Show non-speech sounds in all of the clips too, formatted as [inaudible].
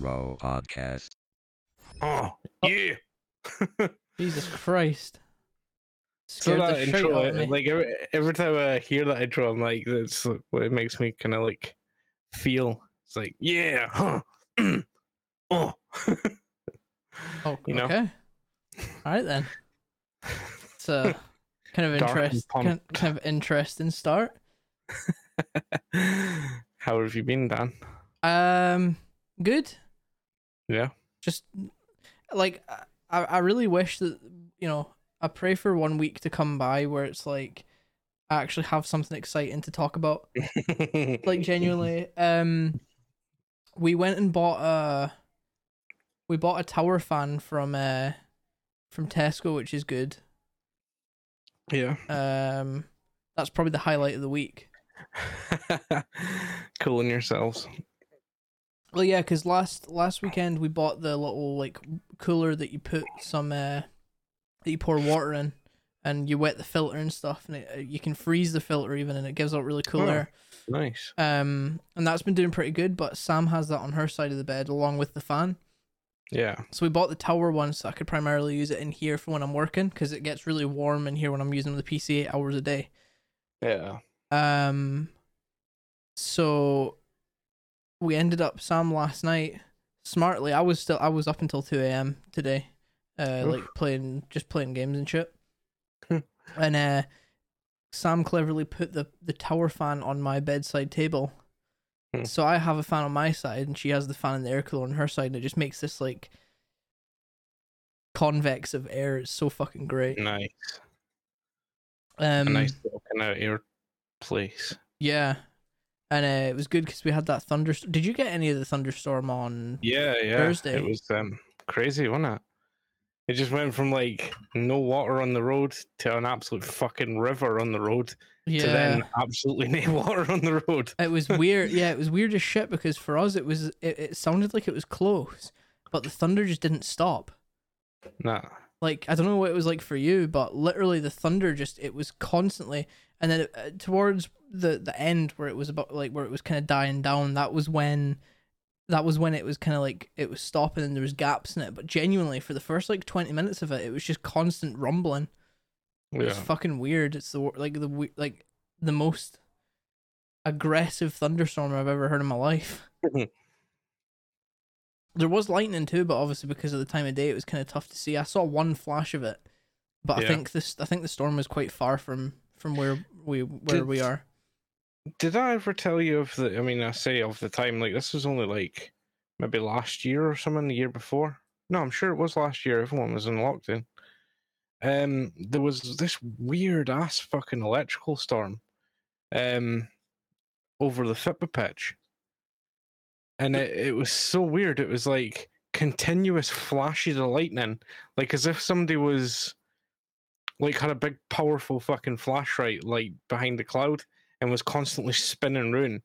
Row Podcast. Oh, yeah. [laughs] Jesus Christ. So Scared that intro, out of me. like every, every time I hear that intro, I'm like, that's what it makes me kind of like feel. It's like, yeah, huh, [clears throat] oh, [laughs] oh, you know? okay. All right then. It's a [laughs] kind of interest, kind, pumped. kind of interesting start. How have you been, Dan? Um, good. Yeah, Just like I, I really wish that you know I pray for one week to come by where it's like I actually have something exciting to talk about. [laughs] like genuinely um we went and bought a we bought a tower fan from uh from Tesco which is good yeah. um that's probably the highlight of the week [laughs] Cooling yourselves. Well yeah because last last weekend we bought the little like cooler that you put some uh that you pour water in and you wet the filter and stuff and it, uh, you can freeze the filter even and it gives out really cool Oh. air Nice. um and that's been doing pretty good but Sam has that on her side of the bed along with the fan Yeah. So we bought the tower one so I could primarily use it in here for when I'm working because it gets really warm in here when I'm using the PC eight hours a day. Yeah. Um, so we ended up Sam last night. Smartly, I was still I was up until two a.m. today, uh, Oof. like playing just playing games and shit. [laughs] Hmm. and uh, Sam cleverly put the the tower fan on my bedside table. Hmm. So I have a fan on my side, and she has the fan and the air cooler on her side, and it just makes this like convex of air. It's so fucking great. Nice. Um, A nice little kind of air place. Yeah, and uh, it was good because we had that thunder. Did you get any of the thunderstorm on? Yeah, yeah. Thursday. It was um crazy, wasn't it? It just went from like no water on the road to an absolute fucking river on the road to Yeah, then absolutely [laughs] no water on the road. it was [laughs] weird. Yeah, it was weird as shit because for us it was it, it sounded like it was close, but the thunder just didn't stop. Nah. Like I don't know what it was like for you, but literally the thunder just it was constantly, and then uh, towards the the end where it was about like where it was kind of dying down. That was when. That was when it was kind of like it was stopping and there was gaps in it, but genuinely for the first like twenty minutes of it, it was just constant rumbling. It's Yeah. fucking weird. It's the like the like the most aggressive thunderstorm I've ever heard in my life. [laughs] there was lightning too, but obviously because of the time of day, it was kind of tough to see. I saw one flash of it, but I think this I think the storm was quite far from from where we where Did- we are. Did I ever tell you of the I mean I say of the time, like this was only like maybe last year or something, the year before. No, I'm sure it was last year. Everyone was in lockdown. Um there was this weird ass fucking electrical storm um over the Fitbit pitch. And it, it was so weird. It was like continuous flashes of lightning, like as if somebody was like had a big powerful fucking flashlight like behind the cloud and was constantly spinning round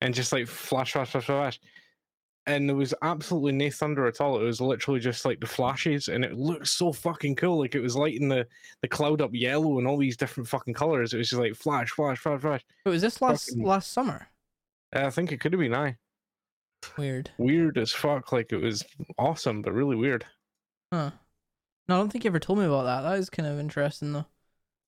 and just like flash, flash, flash, flash. And there was absolutely no thunder at all. It was literally just like the flashes, and it looked so fucking cool. Like it was lighting the, the cloud up yellow and all these different fucking colors. It was just like flash, flash, flash, flash. But was this last Fucking- last summer? Uh, I think it could have been I. Weird. Weird as fuck. Like it was awesome, but really weird. Huh. No, I don't think you ever told me about that. That is kind of interesting though.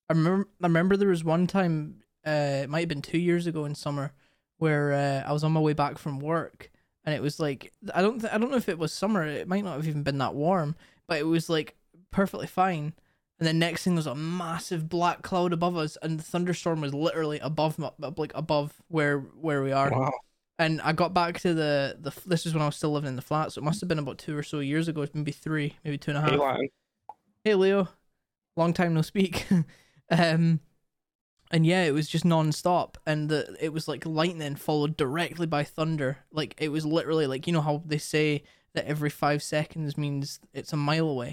I remember I remember there was one time, uh it might have been two years ago in summer, where uh, I was on my way back from work and it was like I don't th- I don't know if it was summer, it might not have even been that warm, but it was like perfectly fine. And then next thing was a massive black cloud above us, and the thunderstorm was literally above, like above where where we are. Wow. And I got back to the the. This is when I was still living in the flat, so it must have been about two or so years ago, maybe three, maybe two and a half. Hey, Latin. Hey Leo, long time no speak. [laughs] um, and yeah, it was just non-stop, and the it was like lightning followed directly by thunder. Like it was literally like you know how they say that every five seconds means it's a mile away.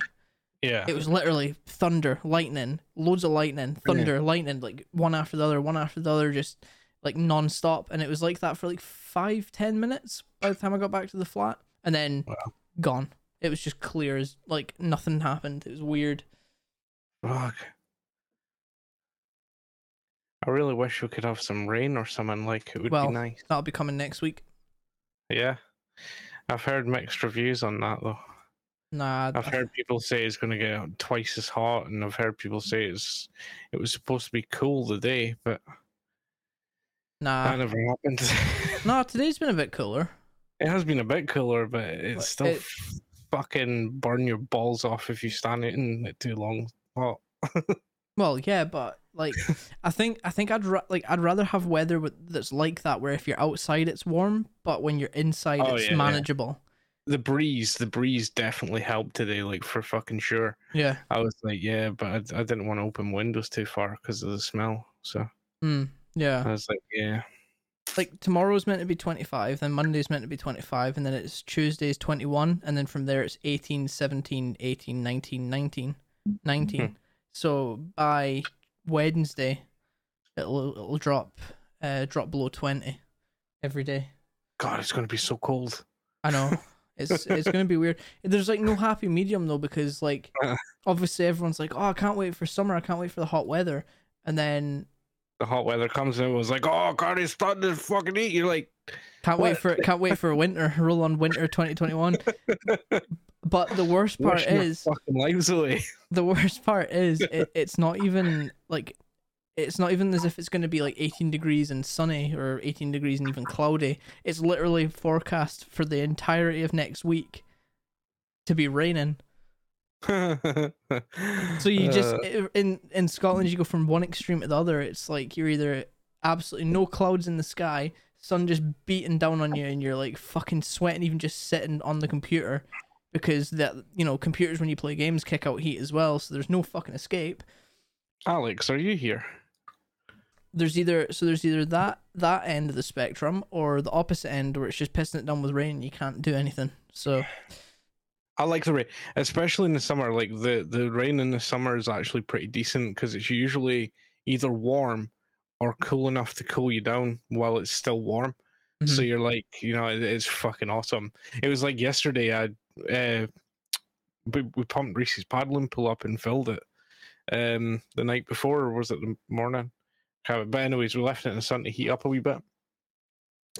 Yeah. It was literally thunder, lightning, loads of lightning, thunder, lightning, like one after the other, one after the other, just like non-stop. And it was like that for like five, ten minutes by the time I got back to the flat, and then Wow. gone. It was just clear as like nothing happened. It was weird. Fuck. I really wish we could have some rain or something. Like it would Well, be nice. That'll be coming next week. Yeah. I've heard mixed reviews on that though. Nah, I've heard people say it's going to get twice as hot, and I've heard people say it's it was supposed to be cool the day, but nah, that never happened. [laughs] nah. Today's been a bit cooler. it has been a bit cooler, but it's still it- f- fucking burn your balls off if you stand it in it too long. Hot. [laughs] Well, yeah, but like, [laughs] I think I think I'd ra- like I'd rather have weather with, that's like that, where if you're outside it's warm, but when you're inside Oh, it's yeah, yeah. manageable. The breeze, the breeze definitely helped today, like for fucking sure. Yeah. I was like, yeah, but I, I didn't want to open windows too far because of the smell. So Mm, yeah. I was like, yeah, Like tomorrow's meant to be 25, then Monday's meant to be 25, and then it's Tuesday's 21, and then from there it's 18, 17, 18, 19, 19, 19. So by Wednesday, it'll it'll drop uh drop below 20 every day. God, it's gonna be so cold. I know. It's it's gonna be weird. There's like no happy medium though because like [laughs] Uh. obviously everyone's like, oh, I can't wait for summer. I can't wait for the hot weather. And then The hot weather comes and it was like, oh God, it's starting to fucking eat. You're like, can't wait What? for can't wait for winter. Roll on winter 2021. [laughs] But the worst part washing is fucking lives away. [laughs] the worst part is [laughs] it, it's not even like it's not even as if it's going to be like 18 degrees and sunny or 18 degrees and even cloudy. It's literally forecast for the entirety of next week to be raining. So you just Uh, in in Scotland you go from one extreme to the other. It's like you're either absolutely no clouds in the sky, sun just beating down on you, and you're like fucking sweating even just sitting on the computer because that you know computers when you play games kick out heat as well. So there's no fucking escape. Alex, are you here? There's either so there's either that that end of the spectrum or the opposite end where it's just pissing it down with rain and you can't do anything. So I like the rain, especially in the summer. Like the the rain in the summer is actually pretty decent because it's usually either warm or cool enough to cool you down while it's still warm. So Mhm. you're like, you know, it, it's fucking awesome. It was like yesterday. I uh, we, we pumped Reese's paddling pool up and filled it. Um, the night before, or was it the morning? But anyways, we left it in the sun to heat up a wee bit.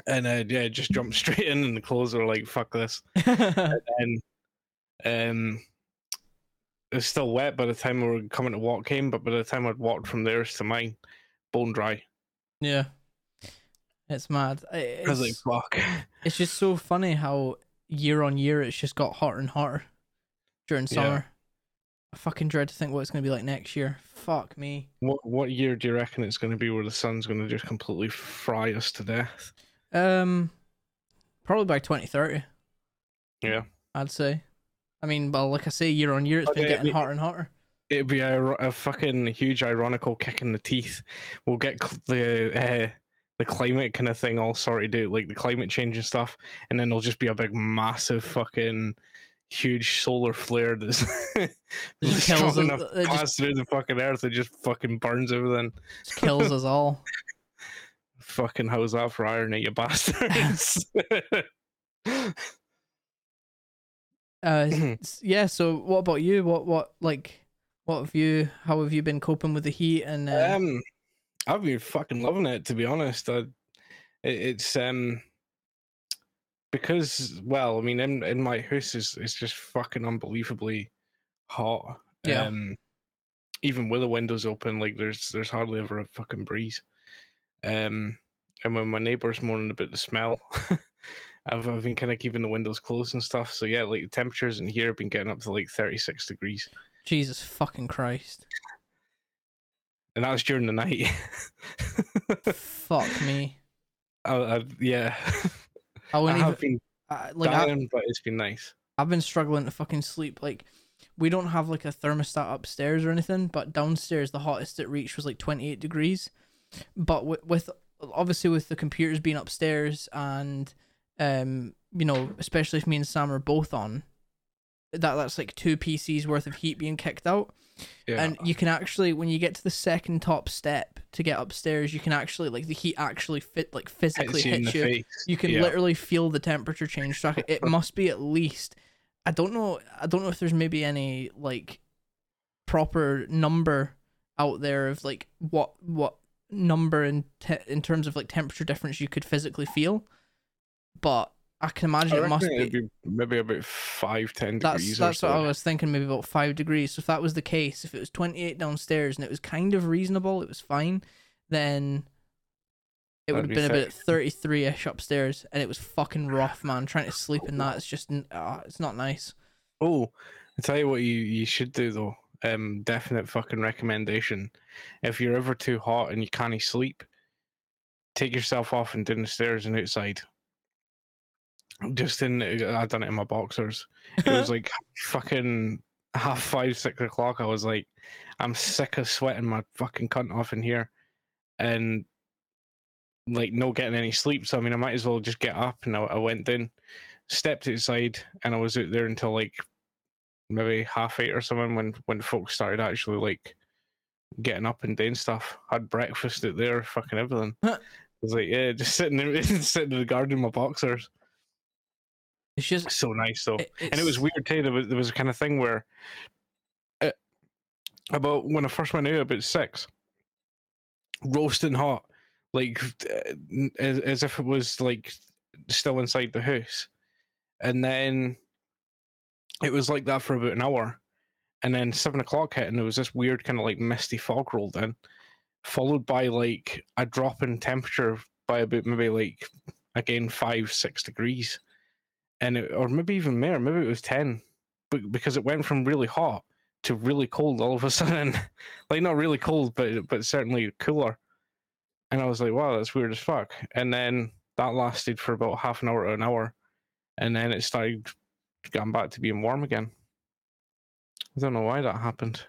And uh, yeah, just jumped [laughs] straight in, and the clothes were like, "Fuck this." [laughs] and um, it's still wet by the time we were coming to walk in, but by the time I'd walked from theirs to mine, bone dry. yeah, it's mad. I- I was like, "Fuck." it's just so funny how year on year it's just got hotter and hotter during Yeah. summer. I fucking dread to think what it's gonna be like next year. Fuck me. What what year do you reckon it's going to be where the sun's going to just completely fry us to death? Um, probably by twenty thirty. Yeah. I'd say. I mean, well, like I say, year on year it's been getting we- hotter and hotter. It'd be a, a fucking huge ironical kick in the teeth. We'll get the uh, the climate kind of thing all sorted out, like the climate change and stuff, and then there'll just be a big, massive, fucking huge solar flare that's [laughs] Just kills us- enough to it just- pass through the fucking earth. It just fucking burns everything. Kills us all. [laughs] Fucking how's that for irony, you [laughs] bastards? Uh, [clears throat] yeah. So, what about you? What, what, like, what have you? How have you been coping with the heat? And uh, Um, I've been fucking loving it to be honest. I, it, it's um because well, I mean, in in my house is it's just fucking unbelievably hot. Yeah. Um, even with the windows open, like there's there's hardly ever a fucking breeze. Um, and when my neighbors moaning about the smell, [laughs] I've I've been kind of keeping the windows closed and stuff. So yeah, like the temperatures in here have been getting up to like thirty six degrees, Jesus fucking Christ, and that's during the night. fuck me. [laughs] I, I, yeah. I I wouldn't have even been I, like. I, but it's been nice. I've been struggling to fucking sleep. Like, we don't have like a thermostat upstairs or anything, but downstairs the hottest it reached was like 28 degrees. But with, with obviously with the computers being upstairs and um you know especially if me and Sam are both on, that that's like two PCs worth of heat being kicked out. Yeah. And you can actually when you get to the second top step to get upstairs, you can actually like the heat actually fit like physically hits you hits you. You can Yeah. literally feel the temperature change. So it [laughs] must be at least. I don't know. I don't know if there's maybe any like proper number out there of like what what number in te- in terms of like temperature difference you could physically feel, but I can imagine I it must be. be maybe about five, ten That's degrees. that's what so. I was thinking. Maybe about five degrees. So if that was the case, if it was twenty eight downstairs and it was kind of reasonable, it was fine. Then it would have be been about sick. thirty three ish upstairs, and it was fucking rough, man. Trying to sleep in that, it's just ah, it's not nice. Oh, I tell you what you, you should do though. Um, definite fucking recommendation. If you're ever too hot and you can't sleep, take yourself off and down the stairs and outside. Just in, I done it in my boxers. It was like [laughs] fucking half five, six o'clock. I was like, I'm sick of sweating my fucking cunt off in here, and like no getting any sleep. So I mean, I might as well just get up. And I, I went down, stepped outside, and I was out there until like maybe half eight or something when when folks started actually like getting up and doing stuff. Had breakfast out there, fucking everything. [laughs] I was like, yeah, just sitting in, [laughs] sitting in the garden in my boxers. It's just So nice though. and it was weird too. There was there was a kind of thing where, uh, about when I first went out about six, roasting hot, like uh, as, as if it was like still inside the house, and then it was like that for about an hour, and then seven o'clock hit, and there was this weird kind of like misty fog rolled in, followed by like a drop in temperature by about maybe like again five six degrees and it, or maybe even more, maybe it was ten, but because it went from really hot to really cold all of a [laughs] sudden, like not really cold, but but certainly cooler. And I was like, wow, that's weird as fuck. And then that lasted for about half an hour to an hour, and then it started getting back to being warm again. I don't know why that happened.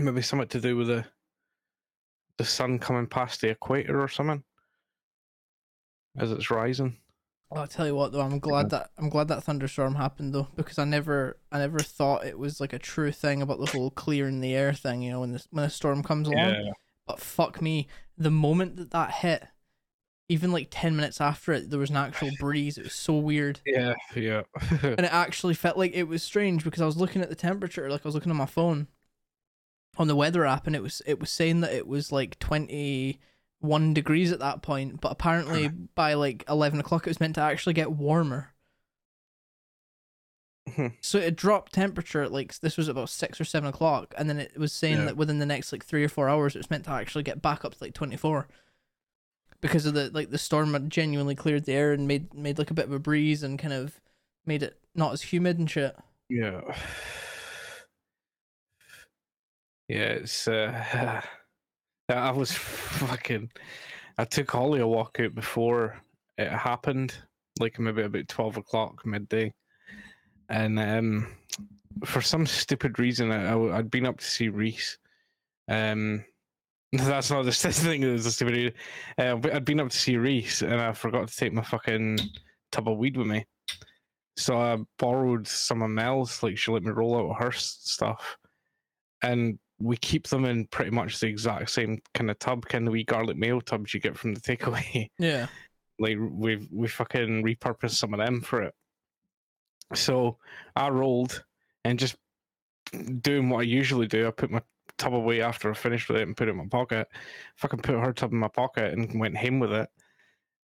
Maybe something to do with the the sun coming past the equator or something as it's rising. Well, I'll tell you what though, I'm glad that I'm glad that thunderstorm happened though, because I never I never thought it was like a true thing about the whole clearing the air thing. You know, when this when a storm comes along. But fuck me, the moment that that hit, even like ten minutes after it, there was an actual [sighs] breeze. It was so weird, yeah, yeah. [laughs] and it actually felt like it was strange because I was looking at the temperature, like I was looking on my phone, on the weather app, and it was it was saying that it was like twenty one degrees at that point, but apparently by like eleven o'clock, it was meant to actually get warmer. Hmm. So it dropped temperature at like this was about six or seven o'clock, and then it was saying Yeah. that within the next like three or four hours, it was meant to actually get back up to like twenty four, because of the like the storm had genuinely cleared the air and made made like a bit of a breeze and kind of made it not as humid and shit. yeah. [sighs] Yeah, it's uh [sighs] I was [laughs] fucking I took Holly a walk out before it happened, like maybe about twelve o'clock midday. And um for some stupid reason I, I'd been up to see Reese. Um [laughs] that's not the [laughs] thing that was a stupid reason. Uh, I'd been up to see Reese and I forgot to take my fucking tub of weed with me. So I borrowed some of Mel's, like she let me roll out her stuff. And we keep them in pretty much the exact same kind of tub, kind of wee garlic mayo tubs you get from the takeaway. [laughs] Yeah. like we've we fucking repurposed some of them for it. So I rolled and just doing what I usually do. I put my tub away after I finished with it and put it in my pocket. Fucking put her tub in my pocket and went home with it.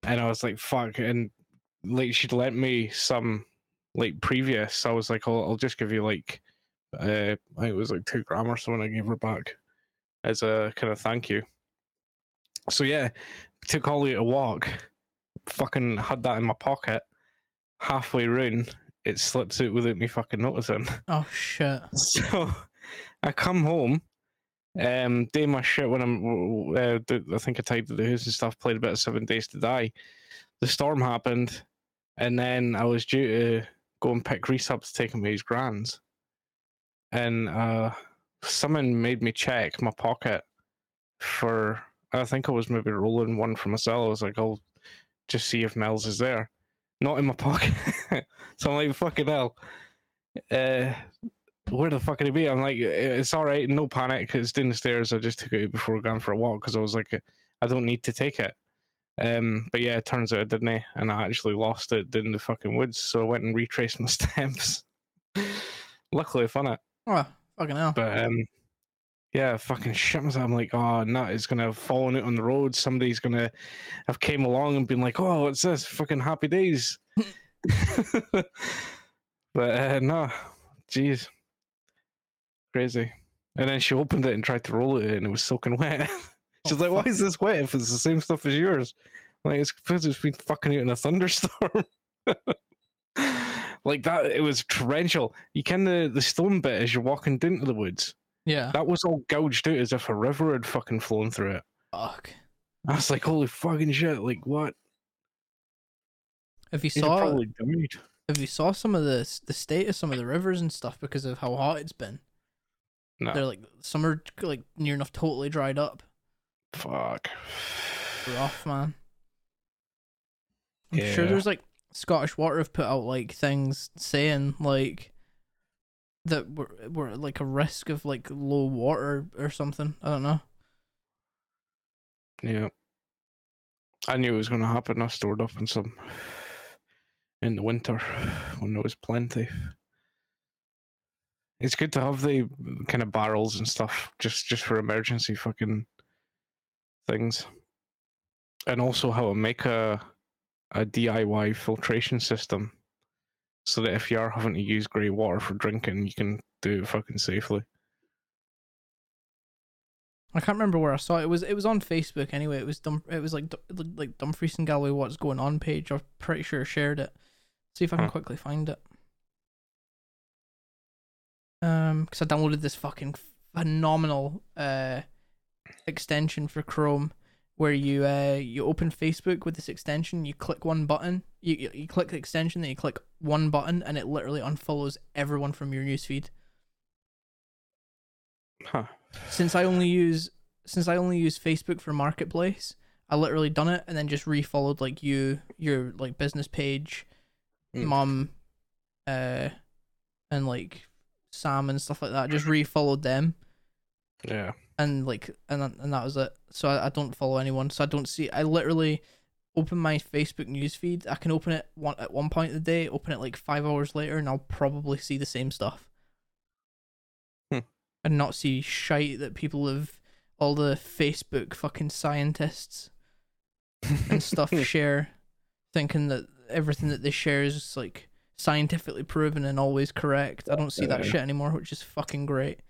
And I was like, fuck. And like she'd lent me some like previous. I was like, I'll, I'll just give you like, uh, I think it was like two gram or something. I gave her back as a kind of thank you. So yeah, took Holly a walk. Fucking had that in my pocket. Halfway round, it slips out without me fucking noticing. [laughs] Oh shit. So I come home, um, do my shit when I'm. Uh, I think I tidied the house and stuff. Played a bit of Seven Days to Die. The storm happened, and then I was due to go and pick Reese up to take him to his grands, and uh, someone made me check my pocket for. I think I was maybe rolling one for myself. I was like, I'll just see if Mel's is there. Not in my [laughs] pocket. so I'm like, fucking hell. Uh, where the fuck could it be? I'm like, it's all right, no panic. It's down the stairs. I just took it before going for a walk because I was like, I don't need to take it. Um, but yeah, it turns out I didn't, and I actually lost it in the fucking woods. So I went and retraced my [laughs] steps. Luckily, I found it. Oh fucking hell. But um, Yeah, fucking shit myself. I'm like, oh, nut is gonna have fallen out on the road. Somebody's gonna have came along and been like, oh, what's this? Fucking happy days. [laughs] but uh, no, jeez, crazy. And then she opened it and tried to roll it, and it was soaking wet. [laughs] She's Oh, like, "Why is this wet if it's the same stuff as yours?" Like, it's because it's been fucking out in a thunderstorm. [laughs] like that, it was torrential. You can the the stone bit as you're walking down to the woods. Yeah. That was all gouged out as if a river had fucking flown through it. Fuck. I was like, "Holy fucking shit!" Like what? If you These saw probably died. if you saw some of the the state of some of the rivers and stuff because of how hot it's been, No, they're like some are like near enough totally dried up. fuck. Rough man. I'm sure there's like Scottish Water have put out like things saying like that we're we're like a risk of like low water or something. I don't know. Yeah. I knew it was going to happen. I stored up in some in the winter when there was plenty. It's good to have the kind of barrels and stuff just just for emergency fucking things, and also how to make a a DIY filtration system, so that if you are having to use grey water for drinking, you can do it fucking safely. I can't remember where I saw it. It was it was on Facebook anyway. It was Dum- it was like like Dumfries and Galloway what's going on page. I'm pretty sure I shared it. See if I can Huh. quickly find it. Um, because I downloaded this fucking phenomenal uh extension for Chrome, where you uh you open Facebook with this extension. You click one button. You you, you click the extension, then you click one button, and it literally unfollows everyone from your newsfeed. Huh. since I only use since I only use Facebook for Marketplace, I literally done it and then just refollowed like you, your like business page, Hmm. mum, uh, and like Sam and stuff like that. Just refollowed them Yeah. And like and that- and that was it. So I, I don't follow anyone. So I don't see. I literally open my Facebook newsfeed. I can open it one at one point of the day. Open it like five hours later, and I'll probably see the same stuff. Hmm. And not see shite that people have all the Facebook fucking scientists [laughs] and stuff share, thinking that everything that they share is like scientifically proven and always correct. I don't see that shit anymore, which is fucking great.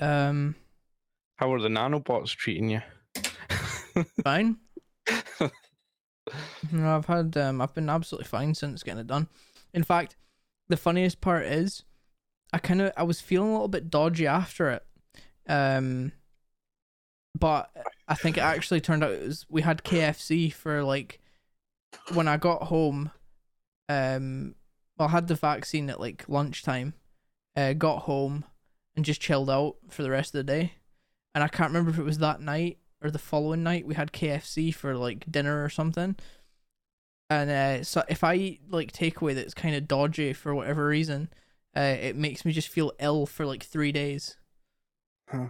Um, How are the nanobots treating [laughs] you? fine. [laughs] No, I've had um, I've been absolutely fine since getting it done. In fact, the funniest part is, I kind of I was feeling a little bit dodgy after it, um, but I think it actually turned out it was we had KFC for like when I got home. Um, well, I had the vaccine at like lunchtime. Uh, got home and just chilled out for the rest of the day, and I can't remember if it was that night or the following night we had KFC for like dinner or something. And uh, so if I eat like takeaway that's kind of dodgy for whatever reason, uh, it makes me just feel ill for like three days. Huh.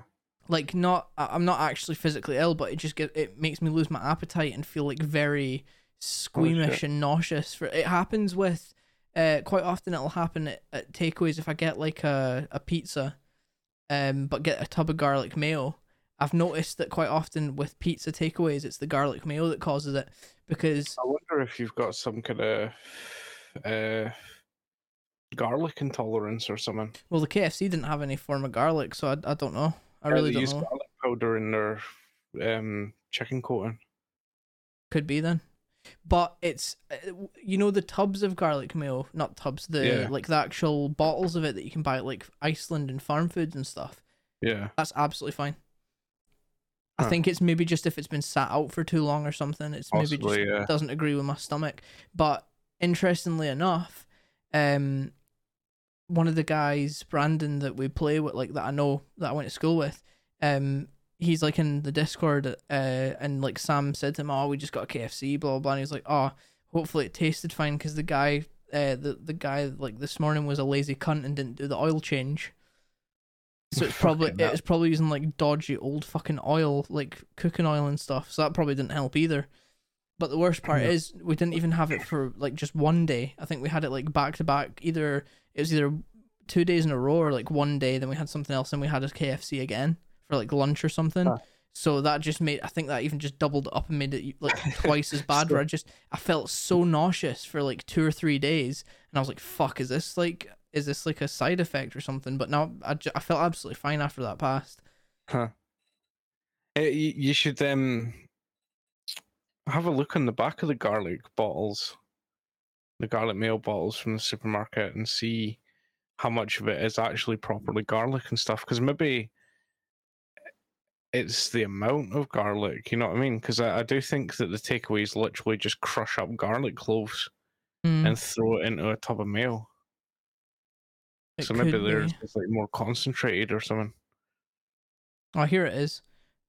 Like not, I'm not actually physically ill, but it just get it makes me lose my appetite and feel like very squeamish and nauseous. For it happens with, uh, quite often it'll happen at, at takeaways if I get like a a pizza, um, but get a tub of garlic mayo. I've noticed that quite often with pizza takeaways, it's the garlic mayo that causes it because I wonder if you've got some kind of uh, garlic intolerance or something. well, the KFC didn't have any form of garlic, so I, I don't know. I Yeah, really they don't use know. garlic powder in their um, chicken coating. Could be then, but it's uh, you know the tubs of garlic mayo, not tubs, the Yeah. like the actual bottles of it that you can buy at like Iceland and farm foods and stuff. Yeah. That's absolutely fine. I think it's maybe just if it's been sat out for too long or something. It's maybe just yeah. doesn't agree with my stomach. But interestingly enough, um, one of the guys, Brandon, that we play with, like that I know that I went to school with, um, he's like in the Discord, uh, and like Sam said to him, "Oh, we just got a KFC, blah blah,", blah. and he's like, "Oh, hopefully it tasted fine," because the guy, uh, the the guy like this morning was a lazy cunt and didn't do the oil change. So it's [laughs] probably it's probably using like dodgy old fucking oil, like cooking oil and stuff. So that probably didn't help either. But the worst part Yeah. is we didn't even have it for like just one day. I think we had it like back to back. Either it was either two days in a row, or like one day, then we had something else, and we had a KFC again for like lunch or something. Huh. So that just made I think that even just doubled up and made it like [laughs] twice as bad. Where I just I felt so nauseous for like two or three days, and I was like, "Fuck, is this like is this like a side effect or something?" But now I, ju- I felt absolutely fine after that passed. Huh. Eh, you, you should um have a look on the back of the garlic bottles, the garlic mayo bottles from the supermarket, and see how much of it is actually properly garlic and stuff. Because maybe it's the amount of garlic. You know what I mean? Because I, I do think that the takeaways literally just crush up garlic cloves Mm, and throw it into a tub of mayo. it so maybe there's like more concentrated or something. Oh, here it is.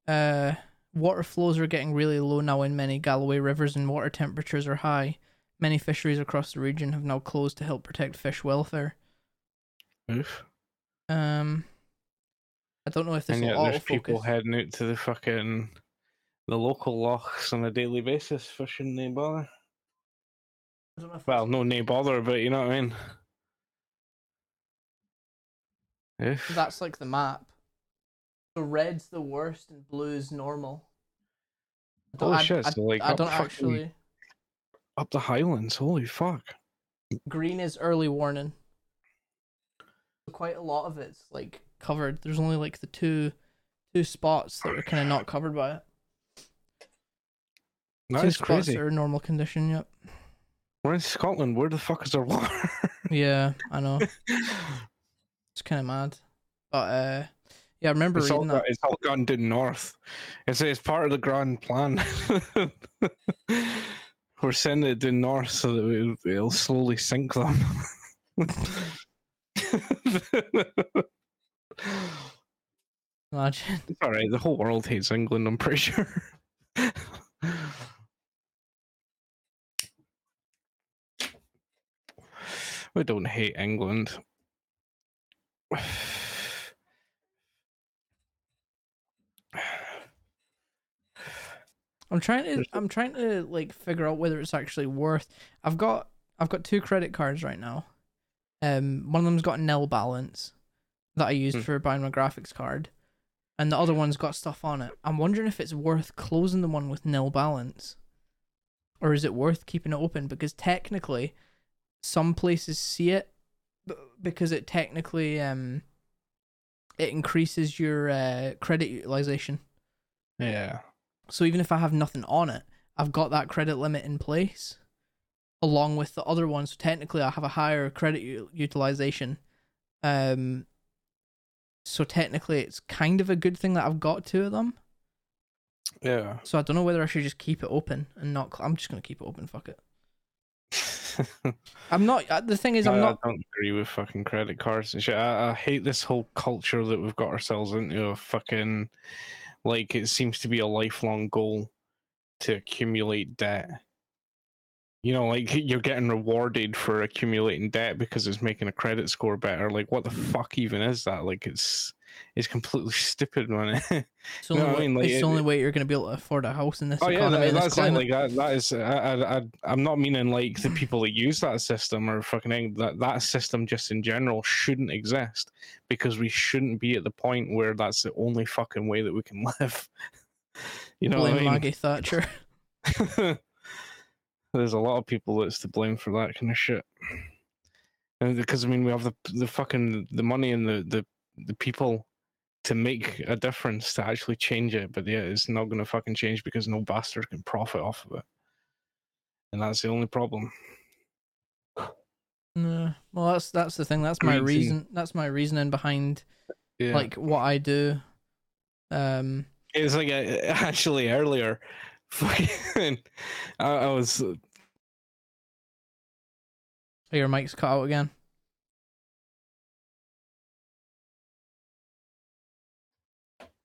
Uh, water flows are getting really low now in many Galloway rivers, and water temperatures are high. Many fisheries across the region have now closed to help protect fish welfare. Oof. Um, I don't know if this and will there's people heading out to the fucking the local lochs on a daily basis fishing They bother. I don't know if Well, no nae bother, but you know what I mean. If that's like the map. So red's the worst and blue's normal. I I- shit, I, so, like, I up don't fucking- actually. up the Highlands, holy fuck. Green is early warning. Quite a lot of it's like covered. There's only like the two, two spots that are kind of not covered by it. That two is spots crazy. are normal condition. Yep. We're in Scotland. Where the fuck is our water? [laughs] Yeah, I know. It's kind of mad. But uh, yeah, I remember it's, all reading got, that. it's all gone due north. It's it's part of the grand plan. [laughs] We're sending it due north so that it'll slowly sink them. [laughs] Imagine. It's all right. The whole world hates England. I'm pretty [laughs] sure. we don't hate England. I'm trying to. I'm trying to like figure out whether it's actually worth. I've got. I've got two credit cards right now. Um, one of them's got a nil balance that I used Hmm. for buying my graphics card, and the other one's got stuff on it. I'm wondering if it's worth closing the one with nil balance, or is it worth keeping it open? Because technically, some places see it because it technically um it increases your uh, credit utilization. yeah. So even if I have nothing on it, I've got that credit limit in place, along with the other one. So technically, I have a higher credit u- utilization. Um. So technically, it's kind of a good thing that I've got two of them. Yeah. So I don't know whether I should just keep it open and not. Cl- I'm just gonna keep it open. Fuck it. [laughs] I'm not. uh, The thing is, I'm I, not. I don't agree with fucking credit cards and shit. I, I hate this whole culture that we've got ourselves into of fucking like it seems to be a lifelong goal to accumulate debt. You know, like [laughs] you're getting rewarded for accumulating debt because it's making a credit score better. Like, what the fuck even is that? Like, it's it's completely [laughs] stupid, man. [laughs] It's the only, no, I way, mean, like, it's it- the only way you're gonna be able to afford a house in this Oh yeah, economy. that, in this that's. Like that, that is. I, I, I'm not meaning like the people that use that system or fucking. That that system just in general shouldn't exist because we shouldn't be at the point where that's the only fucking way that we can live. You know Blame what I mean? Maggie Thatcher. There's a lot of people that's to blame for that kind of shit. And because I mean, we have the the fucking the money and the the the people to make a difference to actually change it, but yeah, it's not going to fucking change because no bastard can profit off of it, and that's the only problem. No, well, that's that's the thing. That's my in- reason. That's my reasoning behind Yeah, like what I do. Um, it was like uh, [laughs] actually earlier, [laughs] fucking, I, I was oh, your mic's cut out again.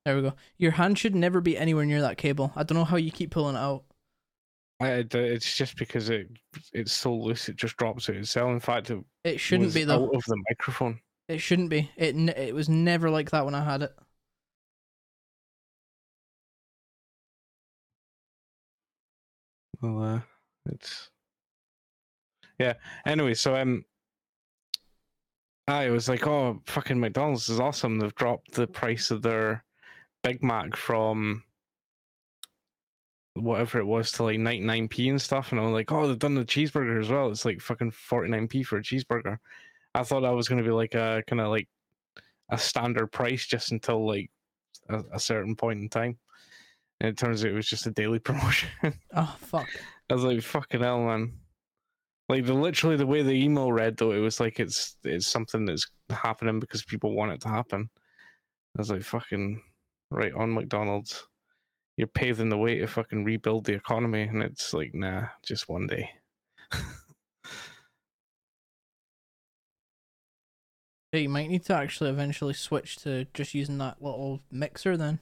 There we go. Your hand should never be anywhere near that cable. I don't know how you keep pulling it out. I, it's just because it it's so loose, it just drops it itself. In fact, it It shouldn't be though. out of the microphone. It shouldn't be. It it was never like that when I had it. Well, uh, it's yeah. Anyway, so um, I was like, oh, fucking McDonald's is awesome. They've dropped the price of their Big Mac from whatever it was to like 99p and stuff. And I was like, oh, they've done the cheeseburger as well. It's like fucking 49p for a cheeseburger. I thought that was going to be like a kind of like a standard price just until like a, a, certain point in time. And it turns out it was just a daily [laughs] promotion. oh, fuck. I was like, fucking hell, man. Like the literally the way the email read though, it was like it's it's something that's happening because people want it to happen. I was like, fucking right on McDonald's. You're paving the way to fucking rebuild the economy, and it's like, nah, just one day. [laughs] yeah, you might need to actually eventually switch to just using that little mixer then.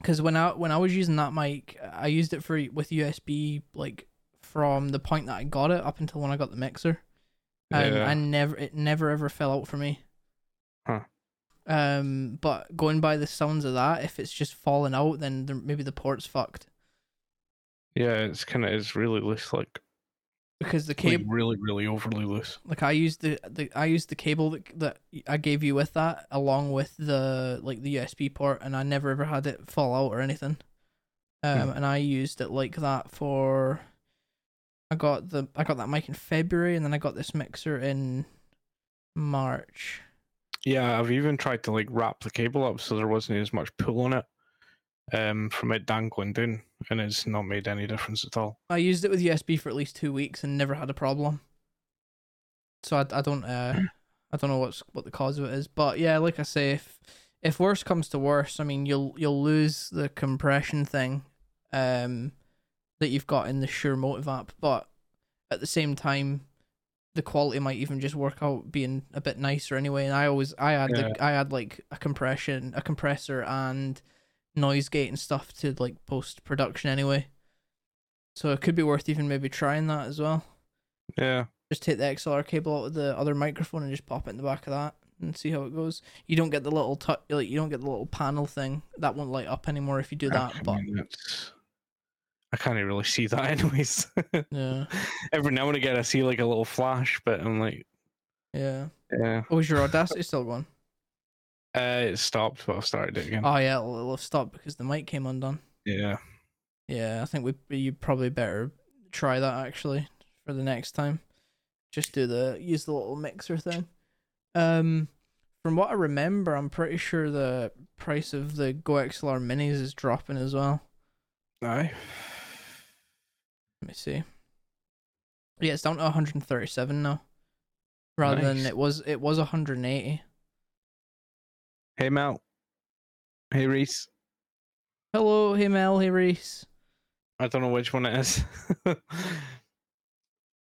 Because when I when I was using that mic, I used it for with USB like from the point that I got it up until when I got the mixer. And yeah. I never it never ever fell out for me. Huh. Um, but going by the sounds of that, if it's just falling out, then maybe the port's fucked. Yeah, it's kind of it's really loose, like because the cable like really really overly loose. Like I used the, the I used the cable that that I gave you with that along with the like the USB port, and I never ever had it fall out or anything. Um, hmm. and I used it like that for I got the I got that mic in February, and then I got this mixer in March. Yeah, I've even tried to like wrap the cable up so there wasn't as much pull on it um, from it dangling down, and it's not made any difference at all. I used it with USB for at least two weeks and never had a problem. So I, I don't uh I don't know what's what the cause of it is, but yeah, like I say, if if worse comes to worse, I mean you'll you'll lose the compression thing, um, that you've got in the Shure MOTIV app, but at the same time, the quality might even just work out being a bit nicer anyway. And I always I had yeah. the, I had like a compression, a compressor, and noise gate and stuff to like post production anyway. So it could be worth even maybe trying that as well. Yeah. Just take the XLR cable out of the other microphone and just pop it in the back of that and see how it goes. You don't get the little touch, like you don't get the little panel thing that won't light up anymore if you do that. but I can't really see that [laughs] anyways. yeah. Every now and again, I see like a little flash, but I'm like, yeah, yeah. Oh, is your Audacity still going? Uh, it stopped, but I've started it again. Oh yeah, it'll, it'll have stopped because the mic came undone. Yeah. Yeah, I think we you probably better try that actually for the next time. Just do the use the little mixer thing. Um, from what I remember, I'm pretty sure the price of the GoXLR Minis is dropping as well. Aye. Let me see. Yeah, it's down to 137 now, rather nice. than it was it was 180. Hey Mel. Hey Reese. Hello, hey Mel, hey Reese. I don't know which one it is. [laughs]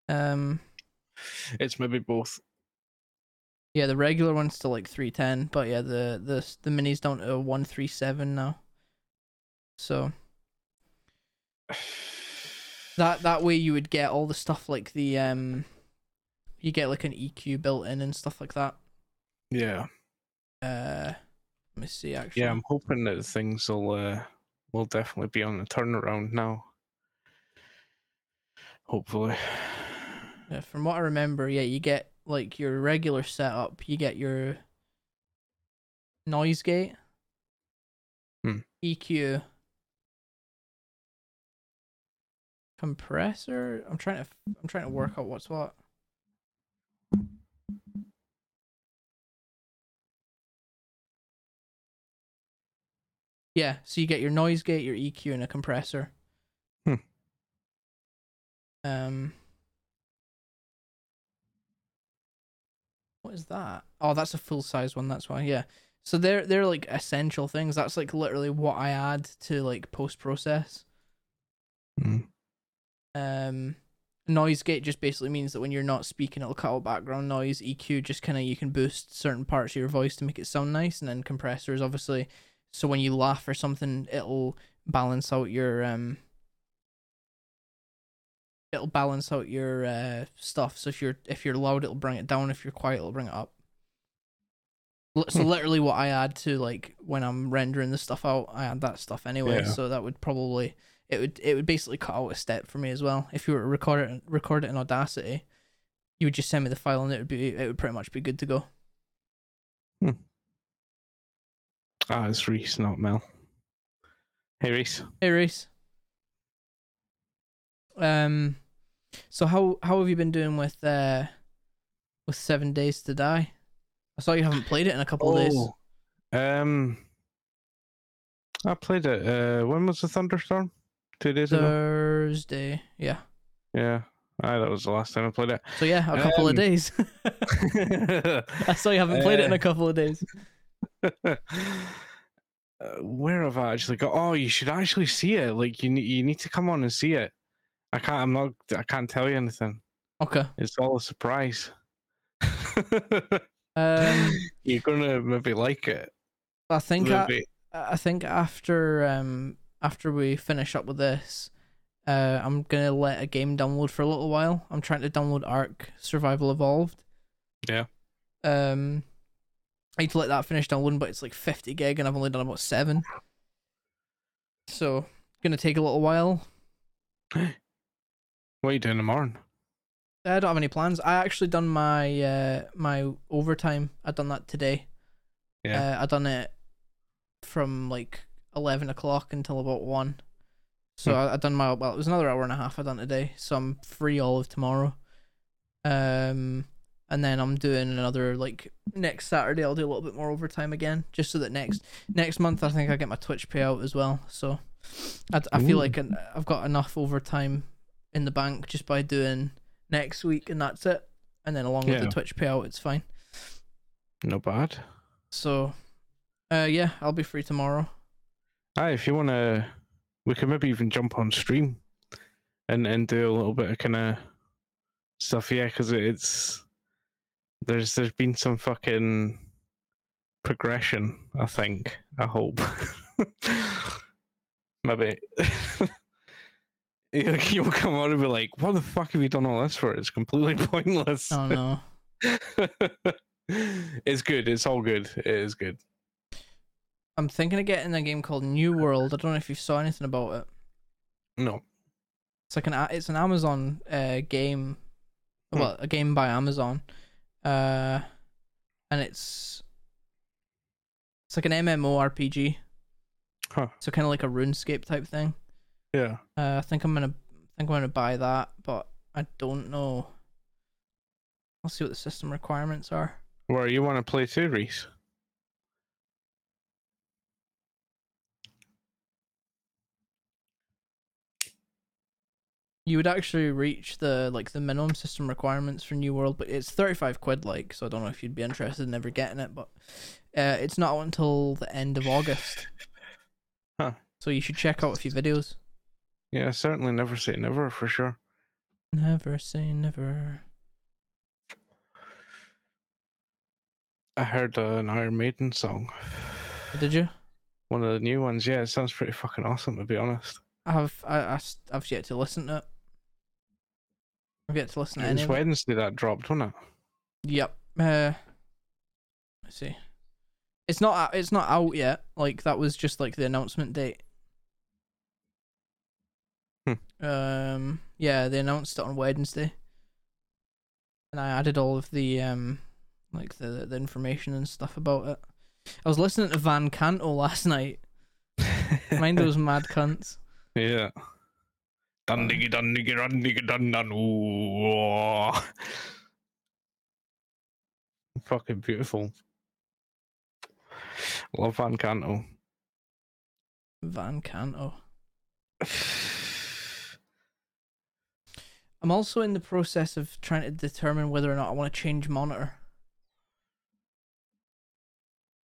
um, it's maybe both. Yeah, the regular one's still like 310, but yeah, the the the minis down to 137 now. So [sighs] [sighs] [sighs] that that way you would get all the stuff like the um you get like an EQ built in and stuff like that. Yeah. Uh let me see actually. Yeah, I'm hoping that things will uh will definitely be on the turnaround now. Hopefully. Yeah, from what I remember, yeah, you get like your regular setup, you get your noise gate, hmm. EQ, compressor. I'm trying to I'm trying to work out what's what. Yeah, so you get your noise gate, your EQ, and a compressor. Hmm. Um. What is that? Oh, that's a full size one. That's why. Yeah. So they're they're like essential things. That's like literally what I add to like post process. Hmm. Um, noise gate just basically means that when you're not speaking, it'll cut out background noise. EQ just kind of you can boost certain parts of your voice to make it sound nice, and then compressors obviously. So when you laugh or something, it'll balance out your um. It'll balance out your uh, stuff. So if you're if you're loud, it'll bring it down. If you're quiet, it'll bring it up. So hmm. literally, what I add to like when I'm rendering the stuff out, I add that stuff anyway. Yeah. So that would probably it would it would basically cut out a step for me as well. If you were to record it record it in Audacity, you would just send me the file and it would be it would pretty much be good to go. Ah, it's Reese, not Mel. Hey, Reese. Hey Reese. Um so how how have you been doing with uh with Seven Days to Die? I saw you haven't played it in a couple of days. Oh, Um, I played it. Uh, when was the thunderstorm? Two days ago. Thursday. Yeah. Yeah, aye, that was the last time I played it. So yeah, a couple of Um, days. [laughs] [laughs] I saw you haven't played it in uh, a couple of days. [laughs] uh, where have I actually got? Oh, you should actually see it. Like you, you need to come on and see it. I can't. I'm not. I can't tell you anything. Okay. It's all a surprise. Um You're gonna maybe like it. I think I, I think after um after we finish up with this, uh I'm gonna let a game download for a little while. I'm trying to download Ark Survival Evolved. Yeah. Um I need to let that finish downloading, but it's like fifty gig and I've only done about seven. So gonna take a little while. [gasps] What are you doing tomorrow? I don't have any plans. I actually done my uh my overtime. I done that today. Yeah. Uh, I done it from like eleven o'clock until about one. So Hmm. I, I done my well. It was another hour and a half I done today. So I'm free all of tomorrow. Um, and then I'm doing another like next Saturday. I'll do a little bit more overtime again, just so that next next month I think I get my Twitch payout as well. So I, I feel Ooh. like I've got enough overtime in the bank just by doing next week, and that's it. And then along with the Twitch payout, it's fine. Not bad. So, uh, yeah, I'll be free tomorrow. Aye, if you wanna, we can maybe even jump on stream, and and do a little bit of kind of stuff. Yeah, because it's there's there's been some fucking progression. I think. I hope. [laughs] maybe. [laughs] You'll you'll come on and be like, "What the fuck have you done all this for? It's completely [laughs] pointless." Oh no. it's good. It's all good. It is good. I'm thinking of getting a game called New World. I don't know if you saw anything about it. No. It's like an it's an Amazon uh game, Hmm. well, a game by Amazon, uh, and it's it's like an MMORPG. Huh. So kind of like a RuneScape type thing. Yeah. Uh, I think I'm gonna I think I'm gonna buy that, but I don't know. I'll see what the system requirements are. Where you want to play too, Reese? You would actually reach the like the minimum system requirements for New World, but it's thirty five quid like, so I don't know if you'd be interested in ever getting it, but uh, it's not until the end of August. [laughs] Huh. So you should check out a few videos. Yeah, certainly never say never for sure. Never say never. I heard uh, an Iron Maiden song, Did you? one of the new ones. Yeah, it sounds pretty fucking awesome to be honest. I have I, I I've yet to listen to it. I've yet to listen to It any was it. Wednesday that dropped, wasn't it? Yep. Uh, let's see. It's not out- it's not out yet. Like that was just like the announcement date. Hmm. Um. Yeah, they announced it on Wednesday, and I added all of the um, like the the information and stuff about it. I was listening to Van Canto [laughs] last night. [laughs] Mind those mad cunts. Yeah. Dun diggy dun diggy dun diggy dun dun ooh. Fucking beautiful. Love Van Canto. Van Canto. [sighs] I'm also in the process of trying to determine whether or not I want to change monitor.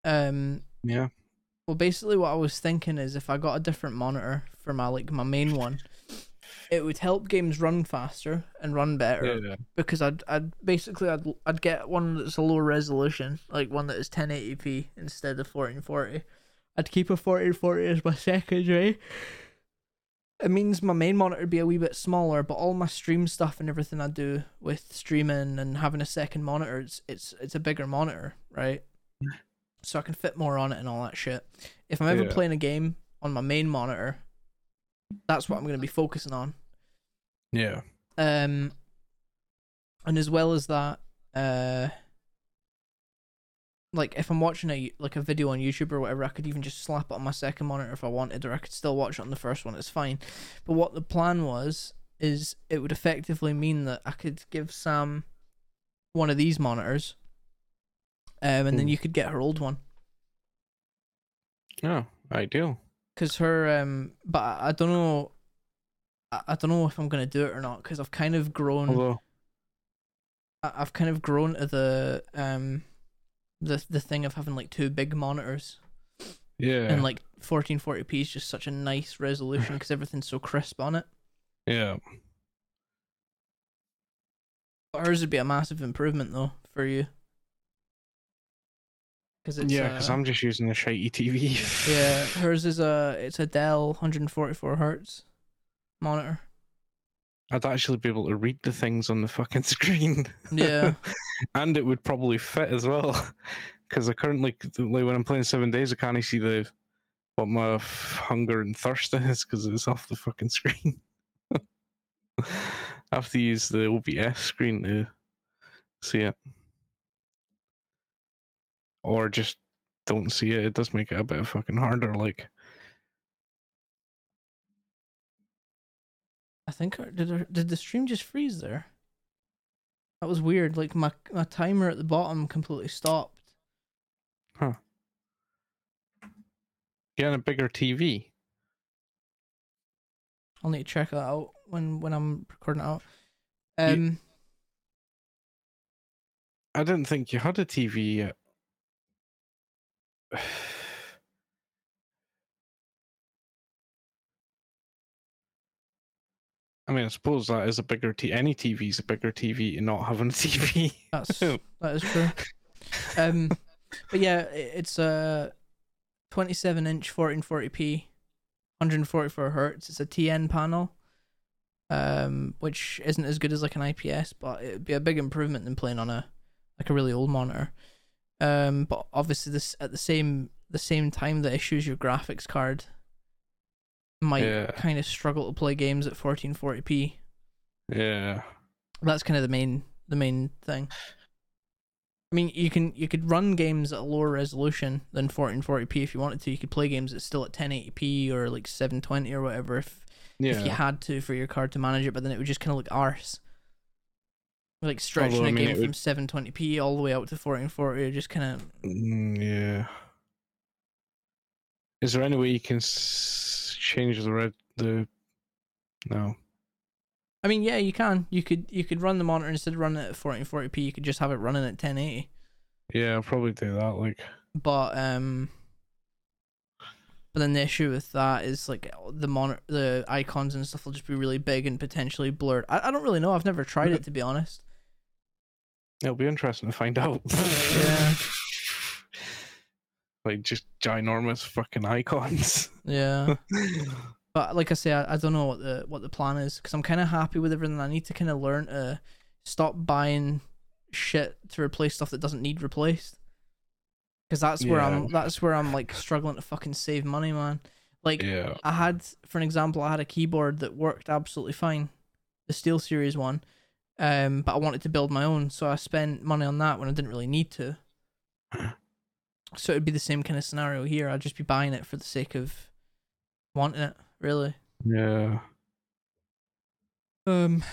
Um, Yeah. well, basically, what I was thinking is if I got a different monitor for my like my main one, it would help games run faster and run better Yeah. because I'd I'd basically I'd I'd get one that's a lower resolution, like one that is 1080p instead of 1440. I'd keep a 1440 as my [laughs] secondary. It means my main monitor would be a wee bit smaller, but all my stream stuff and everything I do with streaming and having a second monitor, it's it's it's a bigger monitor, right? So I can fit more on it and all that shit. If I'm ever Yeah. playing a game on my main monitor, that's what I'm going to be focusing on. Yeah. Um, and as well as that, uh, like if I'm watching a like a video on YouTube or whatever, I could even just slap it on my second monitor if I wanted, or I could still watch it on the first one. It's fine. But what the plan was is it would effectively mean that I could give Sam one of these monitors, um, and then Hmm. you could get her old one. Oh, ideal. Cause her, um, but I, I don't know. I, I don't know if I'm gonna do it or not. Cause I've kind of grown. Although, I- I've kind of grown to the um, the the thing of having like two big monitors. yeah, and like 1440p is just such a nice resolution because everything's so crisp on it. yeah, But hers would be a massive improvement though for you. Because it's yeah. Because uh, I'm just using a shitey TV. [laughs] yeah, hers is a it's a Dell 144 hertz monitor. I'd actually be able to read the things on the fucking [laughs] screen. Yeah, [laughs] and it would probably fit as well. Because I currently, like when I'm playing Seven Days, I can't see the what my f- hunger and thirst is because it's off the fucking screen. I have to use the OBS screen to see it, or just don't see it. It does make it a bit fucking harder. Like, I think did her, did the stream just freeze there? That was weird. Like my my timer at the bottom completely stopped. Huh. Getting a bigger TV. I'll need to check that out when when I'm recording it out. You- Um. I didn't think you had a TV yet. I mean, I suppose that is a bigger T. Any TV is a bigger TV and not having a [laughs] TV. That's that is true. Um, but yeah, it's a 27 inch 1440p, 144 hertz. It's a TN panel, um, which isn't as good as like an IPS, but it'd be a big improvement than playing on a like a really old monitor. Um, but obviously this at the same the same time the issues your graphics card might Yeah. kind of struggle to play games at 1440p. yeah, That's kind of the main the main thing. I mean, you can you could run games at a lower resolution than 1440p if you wanted to. You could play games that's still at 1080p or like 720 or whatever if if you had to for your card to manage it, but then it would just kind of look arse. Like stretching Although, I a mean, game from would- 720p all the way out to 1440, it just kind of Mm, yeah. Is there any way you can s- change the red the? No. I mean, yeah, you can. You could you could run the monitor instead of running it at 1440p. You could just have it running at 1080. Yeah, I'll probably do that. Like, But um, but then the issue with that is like the monitor, the icons and stuff will just be really big and potentially blurred. I, I don't really know. I've never tried it to be honest. It'll be interesting to find out. Yeah. [laughs] like just ginormous fucking icons. Yeah. [laughs] But like I say, I, I don't know what the what the plan is because I'm kind of happy with everything. I need to kind of learn to stop buying shit to replace stuff that doesn't need replaced. Because that's where I'm. That's where I'm like struggling to fucking save money, man. Like yeah. I had, for an example, I had a keyboard that worked absolutely fine, the SteelSeries one, um, but I wanted to build my own, so I spent money on that when I didn't really need to. [clears throat] So it'd be the same kind of scenario here. I'd just be buying it for the sake of wanting it, really. Yeah. Um,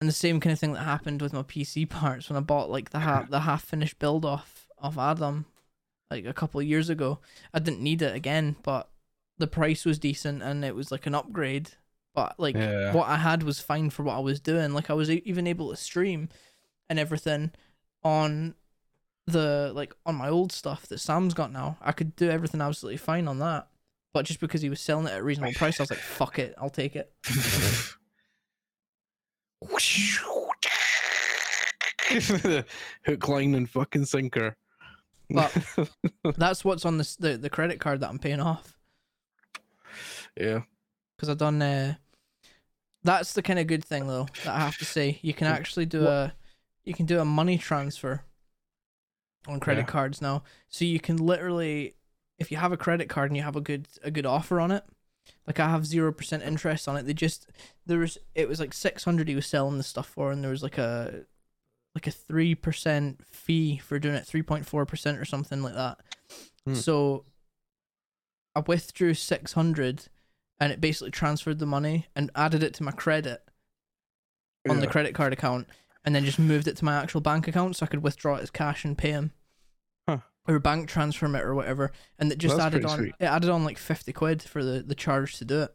and the same kind of thing that happened with my PC [laughs] parts when I bought like the half the half finished build off of Adam, like a couple of years ago. I didn't need it again, but the price was decent and it was like an upgrade. But like Yeah. what I had was fine for what I was doing. Like I was even able to stream and everything on the like on my old stuff that Sam's got now. I could do everything absolutely fine on that. But just because he was selling it at a reasonable price, I was like, "Fuck it, I'll take it." [laughs] Hook, line, and fucking sinker. But- [laughs] That's what's on this the the credit card that I'm paying off yeah. Because I've done. Uh, that's the kind of good thing though that I have to say. You can actually do What- a, you can do a money transfer on credit Yeah. cards now. So you can literally, if you have a credit card and you have a good a good offer on it, Like I have zero percent interest on it. They just there was it was like six hundred he was selling the stuff for, and there was like a like a three percent fee for doing it, three point four percent or something like that. Hmm. So I withdrew six hundred, and it basically transferred the money and added it to my credit on the credit card account, and then just moved it to my actual bank account so I could withdraw it as cash and pay him. Huh. Or bank transfer it or whatever, and it just That's added on. sweet. It added on like fifty quid for the the charge to do it.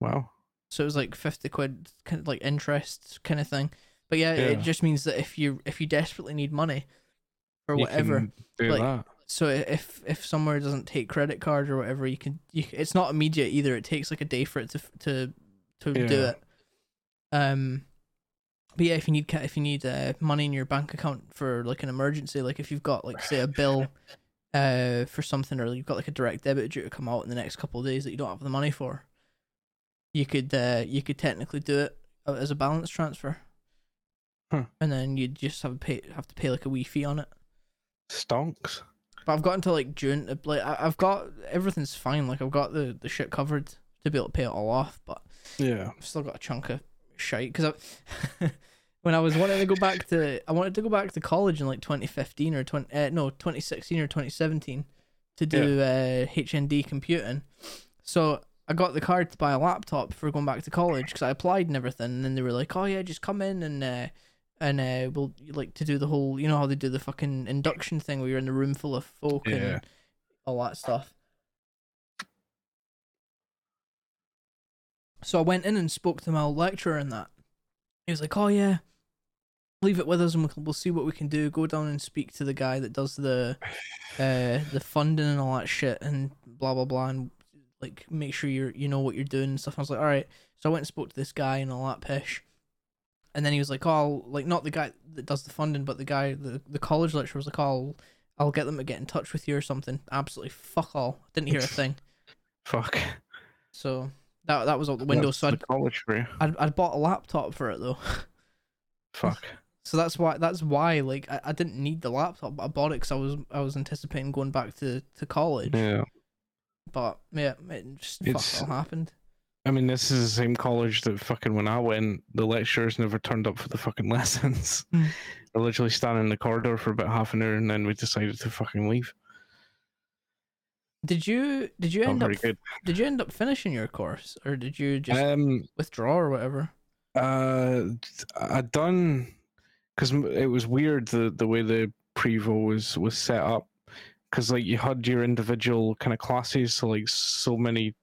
Wow. So it was like fifty quid, kind of like interest kind of thing. But yeah, it just means that if you if you desperately need money or You whatever, like, that. So if if somewhere doesn't take credit card or whatever, you can you it's not immediate either. It takes like a day for it to to to do Yeah. it. Um, but yeah, if you need if you need uh, money in your bank account for like an emergency, like if you've got like say a bill [laughs] uh for something or you've got like a direct debit due to come out in the next couple of days that you don't have the money for, you could uh you could technically do it as a balance transfer. Huh. And then you'd just have to pay have to pay like a wee fee on it. Stonks. But I've got until like June. to- Like I- I've got everything's fine. Like I've got the the shit covered to be able to pay it all off. But Yeah. I've still got a chunk of shite because I. [laughs] when I was wanting to go back to I wanted to go back to college in like 2015 or 20 uh, no 2016 or 2017 to do uh, HND computing. So I got the card to buy a laptop for going back to college because I applied and everything. And then they were like, "Oh yeah, just come in and." Uh, and uh, we'll like to do the whole, you know how they do the fucking induction thing where you're in the room full of folk Yeah. and all that stuff. So I went in and spoke to my old lecturer and that. He was like, "Oh yeah, leave it with us and we'll, we'll see what we can do. Go down and speak to the guy that does the, uh, the funding and all that shit and blah blah blah and like make sure you're you know what you're doing and stuff." I was like, "All right." So I went and spoke to this guy and all that pish. And then he was like, "Oh, like not the guy that does the funding, but the guy, the the college lecturer was like, "Oh, I'll, I'll get them to get in touch with you or something." Absolutely fuck all. Didn't hear a [laughs] thing. Fuck. So that that was out the window. That's So I'd, college for you. I'd I'd bought a laptop for it though. Fuck. [laughs] So that's why that's why like I, I didn't need the laptop, but I bought it because I was I was anticipating going back to, to college. Yeah. But yeah, it just It's- fuck all happened. I mean, this is the same college that fucking when I went, the lecturers never turned up for the fucking [laughs] lessons. Hmm. We're literally standing in the corridor for about half an hour, and then we decided to fucking leave. Did you did you end up good. did you end up finishing your course or did you just Um, withdraw or whatever? uh, I done because it was weird the the way the prevo was was set up because like you had your individual kind of classes, so like so many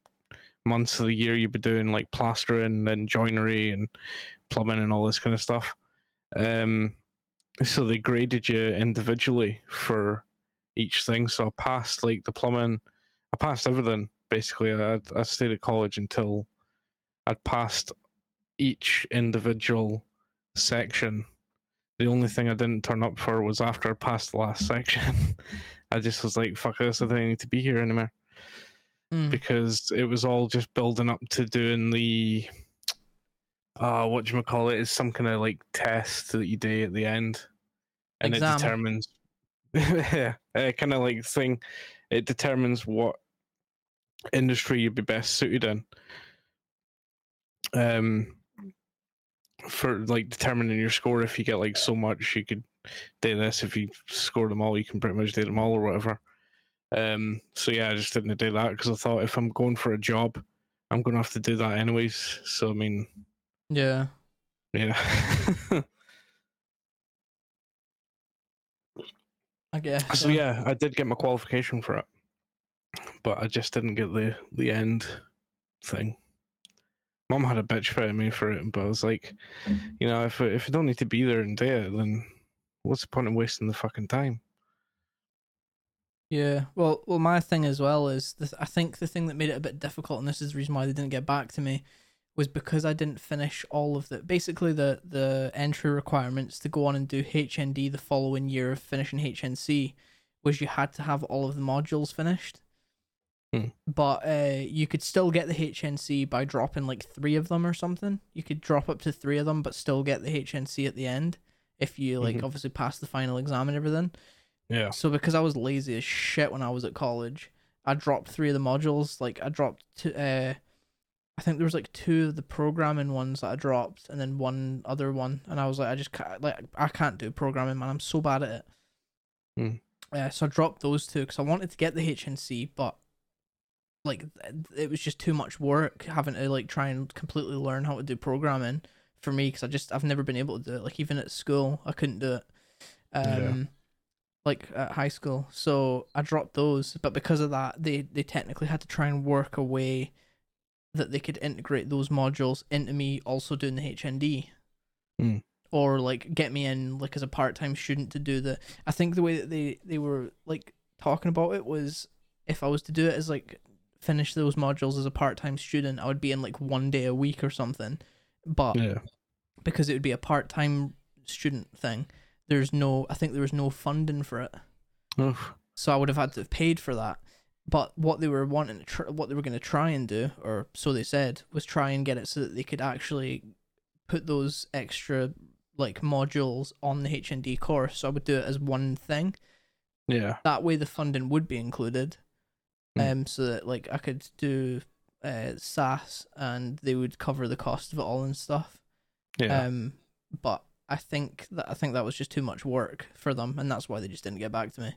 months of the year you'd be doing like plastering and joinery and plumbing and all this kind of stuff. Um, so they graded you individually for each thing. So I passed like the plumbing, I passed everything basically. I I stayed at college until I'd passed each individual section. The only thing I didn't turn up for was after I passed the last section. [laughs] I just was like, fuck this, I don't need to be here anymore. Mm. Because it was all just building up to doing the uh what do you call it? It's some kind of like test that you do at the end. And Exam. [laughs] it determines yeah, kind of like thing. It determines what industry you'd be best suited in. Um, for like determining your score, if you get like so much, you could do this. If you score them all, you can pretty much do them all or whatever. Um, so yeah, I just didn't do that because I thought if I'm going for a job, I'm going to have to do that anyways. So I mean, Yeah. yeah. [laughs] I guess. So yeah, I did get my qualification for it, but I just didn't get the the end thing. Mom had a bitch fit at me for it, but I was like, you know, if if I don't need to be there and do it, then what's the point in wasting the fucking time? Yeah. Well, well, my thing as well is the, I think the thing that made it a bit difficult, and this is the reason why they didn't get back to me, was because I didn't finish all of the basically the the entry requirements to go on and do HND the following year of finishing HNC was you had to have all of the modules finished. Hmm. But uh, you could still get the HNC by dropping like three of them or something. You could drop up to three of them, but still get the HNC at the end if you like Mhm. obviously pass the final exam and everything. Yeah, So because I was lazy as shit when I was at college, I dropped three of the modules. Like I dropped two, uh, I think there was like two of the programming ones that I dropped, and then one other one, and I was like, I just can't, like I can't do programming, man. I'm so bad at it. Hmm. Uh, so I dropped those two because I wanted to get the HNC, but like it was just too much work having to like try and completely learn how to do programming for me because I just I've never been able to do it. Like even at school, I couldn't do it. Um, Yeah. Like at high school. So I dropped those, but because of that, they they technically had to try and work a way that they could integrate those modules into me also doing the HND. Hmm. Or like get me in like as a part time student to do the I think the way that they, they were like talking about it was if I was to do it as like finish those modules as a part time student, I would be in like one day a week or something. But Yeah. because it would be a part time student thing, there's no I think there was no funding for it. Oof. So I would have had to have paid for that. But what they were wanting to tr- what they were going to try and do, or so they said, was try and get it so that they could actually put those extra like modules on the HND course. So I would do it as one thing. Yeah. That way, the funding would be included. Hmm. Um, so that like I could do uh SAS and they would cover the cost of it all and stuff. Yeah. Um, but I think that I think that was just too much work for them, and that's why they just didn't get back to me.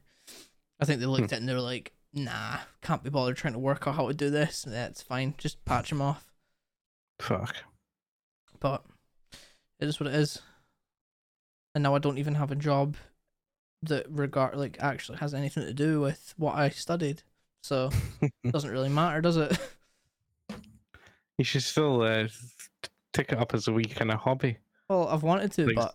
I think they looked at it and they were like, "Nah, can't be bothered trying to work out how to do this. That's fine, just patch them off." Fuck. But it is what it is. And now I don't even have a job that regard like actually has anything to do with what I studied, so it [laughs] doesn't really matter, does it? You should still uh, take it up as a wee kind of hobby. Well, I've wanted to, but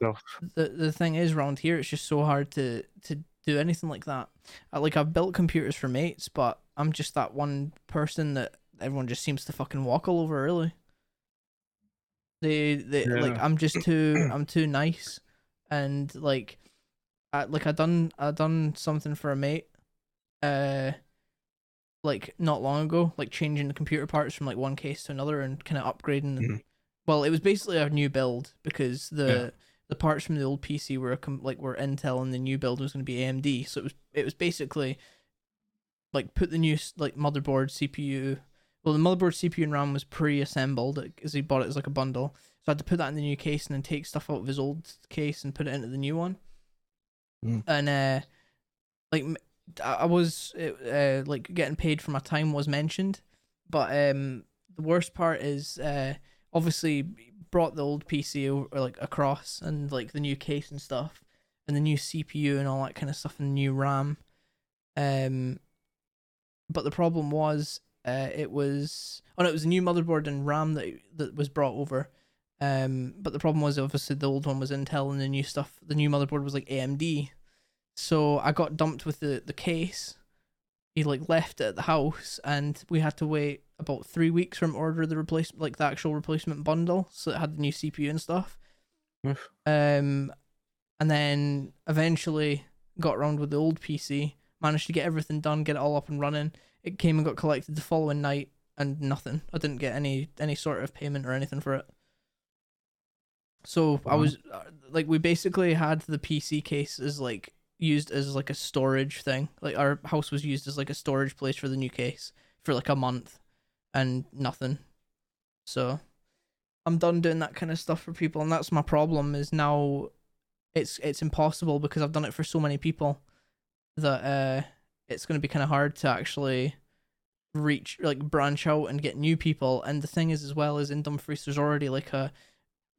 the the thing is around here it's just so hard to to do anything like that. I, like i've built computers for mates but i'm just that one person that everyone just seems to fucking walk all over really. They they like i'm just too [clears throat] i'm too nice. And like I, like i done i done something for a mate uh like not long ago like changing the computer parts from like one case to another and kind of upgrading Mhm. Well it was basically a new build because the Yeah. the parts from the old PC were like were Intel and the new build was going to be AMD. So it was it was basically like put the new like motherboard, CPU. Well, the motherboard, CPU, and RAM was pre-assembled because he bought it as like a bundle. So I had to put that in the new case and then take stuff out of his old case and put it into the new one. Mm. And uh, like I was uh, like getting paid for my time was mentioned, but um, the worst part is uh, obviously brought the old PC over, like across and like the new case and stuff, and the new CPU and all that kind of stuff, and the new RAM. Um, but the problem was, uh, it was oh no, it was a new motherboard and RAM that that was brought over. Um, but the problem was obviously the old one was Intel and the new stuff, the new motherboard was like AMD. So I got dumped with the the case. He like left it at the house, and we had to wait about three weeks from order the replacement, like the actual replacement bundle, so it had the new CPU and stuff. Oof. Um, and then eventually got around with the old PC, managed to get everything done, get it all up and running. It came and got collected the following night, and nothing. I didn't get any any sort of payment or anything for it. So I was uh, like, we basically had the PC case as like used as like a storage thing. Like our house was used as like a storage place for the new case for like a month, and nothing. So I'm done doing that kind of stuff for people, and that's my problem. Is now it's it's impossible because I've done it for so many people that uh it's going to be kind of hard to actually reach like branch out and get new people. And the thing is, as well, is in Dumfries there's already like a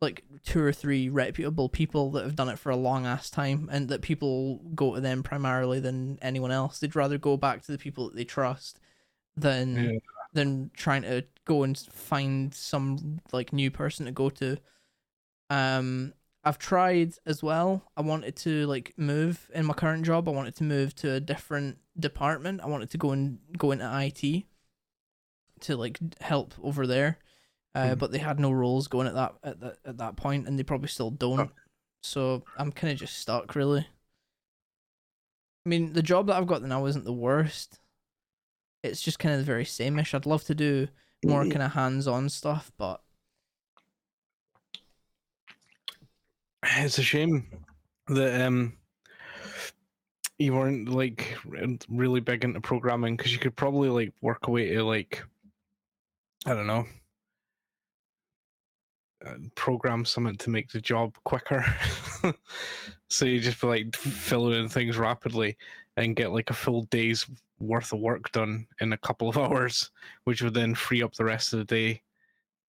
like two or three reputable people that have done it for a long ass time, and that people go to them primarily than anyone else. They'd rather go back to the people that they trust than Yeah. Than trying to go and find some like new person to go to. Um, I've tried as well. I wanted to like move in my current job. I wanted to move to a different department. I wanted to go and go into IT to like help over there. Uh, Hmm. but they had no roles going at that at that at that point, and they probably still don't. So I'm kind of just stuck, really. I mean, the job that I've got now isn't the worst. It's just kind of the very sameish. I'd love to do more kind of hands-on stuff, but It's a shame that um you weren't like really big into programming because you could probably like work away to like I don't know uh, program something to make the job quicker. [laughs] so you just be like filling in things rapidly and get like a full day's worth of work done in a couple of [laughs] hours, which would then free up the rest of the day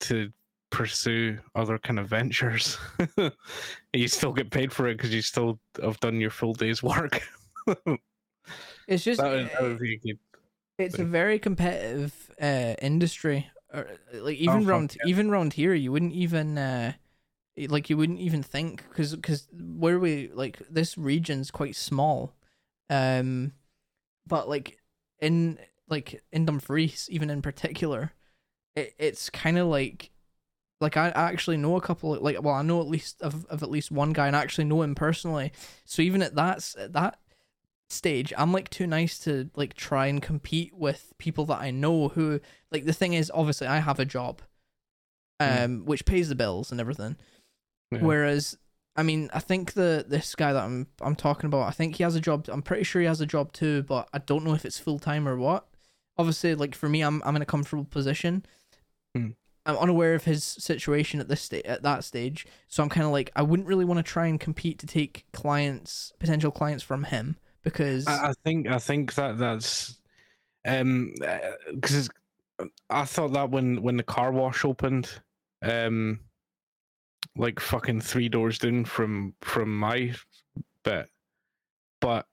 to pursue other kind of ventures. [laughs] you still get paid for it because you still have done your full day's work. [laughs] It's just that that good. it's a very competitive uh, industry. Or, like even Oh, fuck around even around here, you wouldn't even uh, like you wouldn't even think because because where we like this region's quite small, um, but like in like in Dumfries, even in particular, it, it's kind of like like I, actually know a couple of, like well I know at least of, of at least one guy and I actually know him personally. So even at that at that stage, I'm like too nice to like try and compete with people that I know who like the thing is obviously I have a job um Mm. which pays the bills and everything. Yeah. Whereas I mean, I think the this guy that I'm I'm talking about, I think he has a job. I'm pretty sure he has a job too, but I don't know if it's full time or what. Obviously, like for me, I'm I'm in a comfortable position. Hmm. I'm unaware of his situation at this sta- at that stage, so I'm kind of like I wouldn't really want to try and compete to take clients, potential clients from him because I, I think I think that that's um because I thought that when when the car wash opened, um, like fucking three doors down from from my bit, but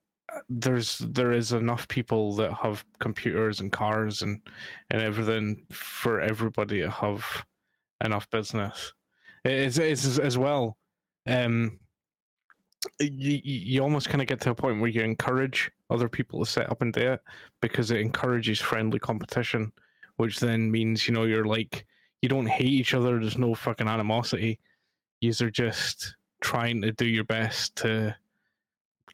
there's there is enough people that have computers and cars and and everything for everybody to have enough business. It's it's as well. Um, you, you almost kind of get to a point where you encourage other people to set up and do it because it encourages friendly competition, which then means you know you're like you don't hate each other. There's no fucking animosity. You're just trying to do your best to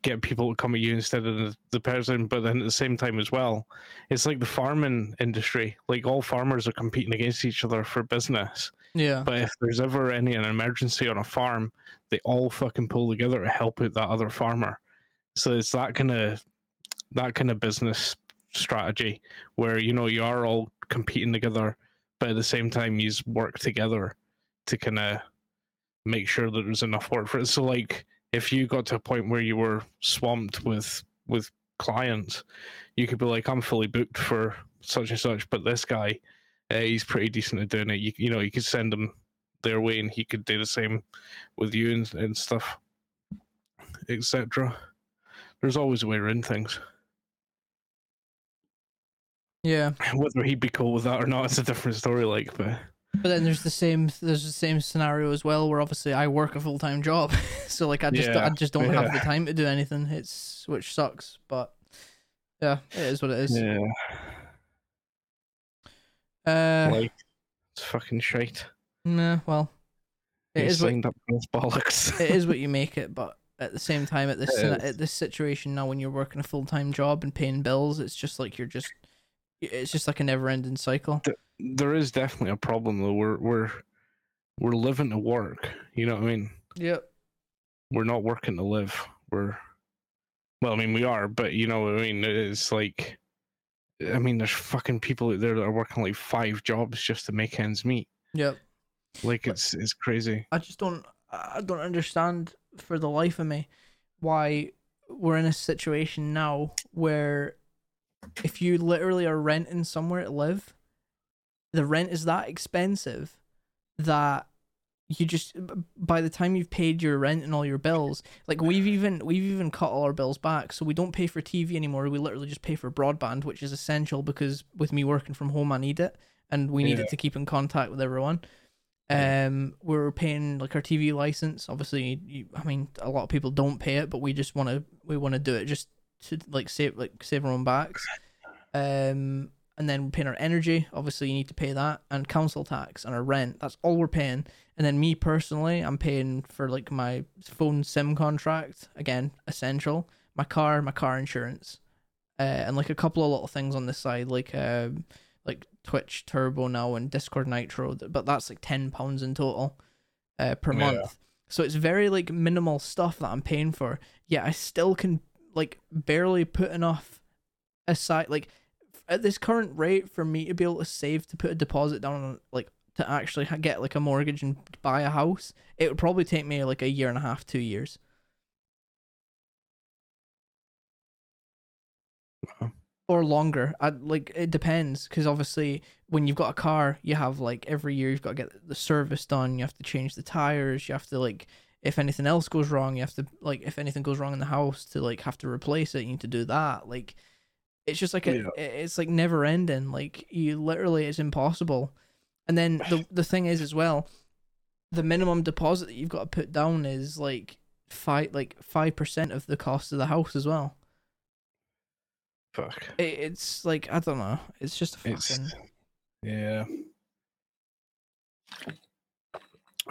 get people to come at you instead of the, person. But then at the same time as well, it's like the farming industry. Like all farmers are competing against each other for business. yeah, But if there's ever any an emergency on a farm, they all fucking pull together to help out that other farmer. So it's that kind of that kind of business strategy where you know you are all competing together, but at the same time you work together to kind of make sure that there's enough work for it. So like if you got to a point where you were swamped with with clients, you could be like, I'm fully booked for such and such, but this guy, uh, he's pretty decent at doing it. You you know you could send him their way, and he could do the same with you and, and stuff, etc. There's always a way around things. yeah. Whether he'd be cool with that or not, it's a different story. Like, but But then there's the same there's the same scenario as well where obviously I work a full time job, [laughs] so like I just I just don't have the time to do anything. It's which sucks, but yeah, it is what it is. yeah, Uh, like it's fucking shite. nah, well, it He is what up bollocks. [laughs] it is what you [laughs] make it, but at the same time, at this It sina- is. at this situation now, when you're working a full time job and paying bills, it's just like you're just it's just like a never ending cycle. there is definitely a problem though. We're we're we're living to work. You know what I mean? Yep. We're not working to live. We're well, I mean we are, but you know what I mean. It's like, I mean, there's fucking people out there that are working like five jobs just to make ends meet. Yep. Like it's it's crazy. I just don't I don't understand for the life of me why we're in a situation now where if you literally are renting somewhere to live, the rent is that expensive that you just by the time you've paid your rent and all your bills, like we've even we've even cut all our bills back, so we don't pay for TV anymore. We literally just pay for broadband, which is essential because with me working from home, I need it, and we need it to keep in contact with everyone. Um, we're paying like our TV license. Obviously, you, I mean, a lot of people don't pay it, but we just want to we want to do it just to like save like save our own backs. Um, and then we're paying our energy. Obviously, you need to pay that and council tax and our rent. That's all we're paying. And then me personally, I'm paying for like my phone SIM contract again, essential. My car, my car insurance, uh, and like a couple of little things on this side, like um, like Twitch Turbo now and Discord Nitro. But that's like ten pounds in total, uh, per Yeah. month. So it's very like minimal stuff that I'm paying for. Yeah, I still can like barely put enough aside like at this current rate for me to be able to save to put a deposit down on like to actually get like a mortgage and buy a house it would probably take me like a year and a half two years Wow. or longer I, like it depends because obviously when you've got a car you have like every year you've got to get the service done you have to change the tires you have to like if anything else goes wrong you have to like if anything goes wrong in the house to like have to replace it you need to do that like it's just like a, Yeah. it- it's like never ending like you literally it's impossible and then the [sighs] the thing is as well the minimum deposit that you've got to put down is like five like five percent of the cost of the house as well Fuck. it, it's like I don't know. It's just a fucking. It's yeah.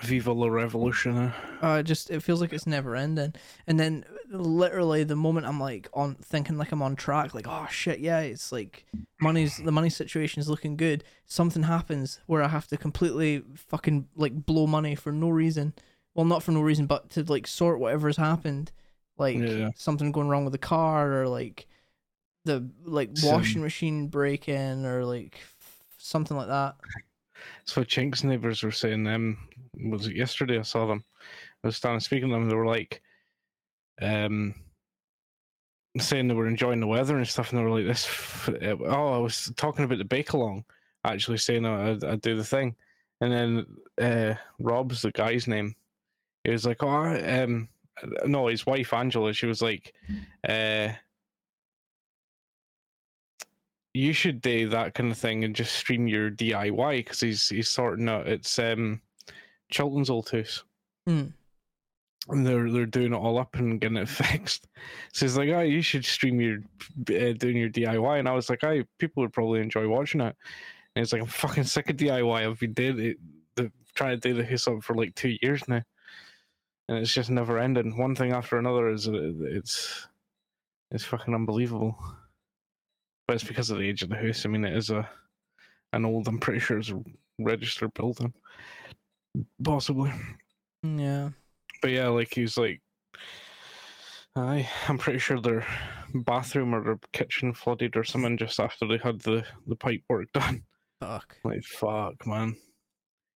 Viva la revolution. Uh, it just it feels like it's never ending. And then literally the moment I'm like on thinking like I'm on track, like oh shit, yeah, it's like money's the money situation is looking good. Something happens where I have to completely fucking like blow money for no reason. Well, not for no reason, but to like sort whatever's happened, like Yeah. something going wrong with the car or like the like Some- washing machine breaking or like something like that. So Chink's neighbors were saying um was it yesterday? I saw them. I was standing speaking to them, they were like um saying they were enjoying the weather and stuff and they were like this f- oh I was talking about the bake along actually saying I'd, I'd do the thing. And then uh Rob's the guy's name. He was like oh um no his wife Angela she was like uh you should do that kind of thing and just stream your DIY because he's he's sorting out. It's um Chilton's old house Mm. and they're they're doing it all up and getting it [laughs] fixed. So he's like, "Oh, you should stream your uh, doing your DIY," and I was like, "I people would probably enjoy watching it." And he's like, "I'm fucking sick of DIY. I've been doing it, the, trying to do the house up for like two years now, and it's just never ending. One thing after another is it's it's fucking unbelievable." But it's because of the age of the house. I mean, it is a an old. I'm pretty sure it's a registered building, possibly. Yeah. But yeah, like he's like, I I'm pretty sure their bathroom or their kitchen flooded or something just after they had the the pipe work [laughs] done. Fuck. Like fuck, man.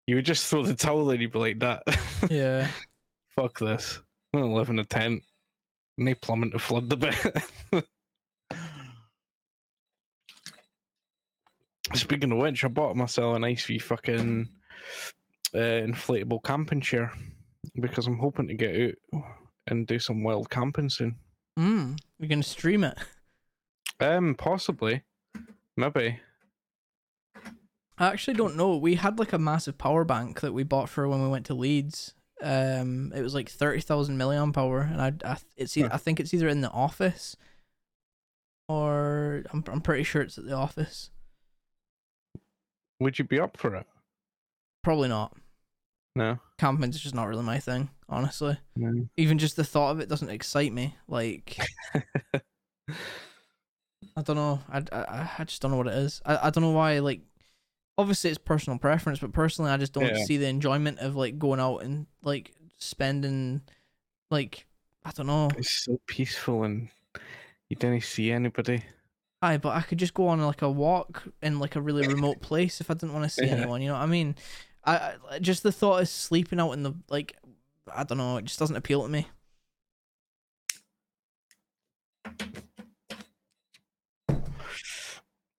You would just throw the towel in, you'd be like that. [laughs] Yeah. fuck this. I'm gonna live in a tent. No plumbing to flood the bit. [laughs] Speaking of which, I bought myself a nice wee fucking uh, inflatable camping chair because I'm hoping to get out and do some wild camping soon. Mm. You're gonna stream it. Um, possibly, maybe. I actually don't know. We had like a massive power bank that we bought for when we went to Leeds. Um, it was like thirty thousand milliamp hour, and I, I it's e- Huh. I think it's either in the office, or I'm I'm pretty sure it's at the office. Would you be up for it? Probably not. No. Camping's just not really my thing, honestly. no. Even just the thought of it doesn't excite me. Like [laughs] I don't know. I, I, I just don't know what it is. I, I don't know why. Like, obviously it's personal preference, but personally, I just don't Yeah. see the enjoyment of like going out and like spending, like I don't know. It's so peaceful and you didn't see anybody. Aye, but I could just go on like a walk in like a really remote place if I didn't want to see [laughs] Yeah. anyone. You know what I mean? I, I just the thought of sleeping out in the like, I don't know. It just doesn't appeal to me.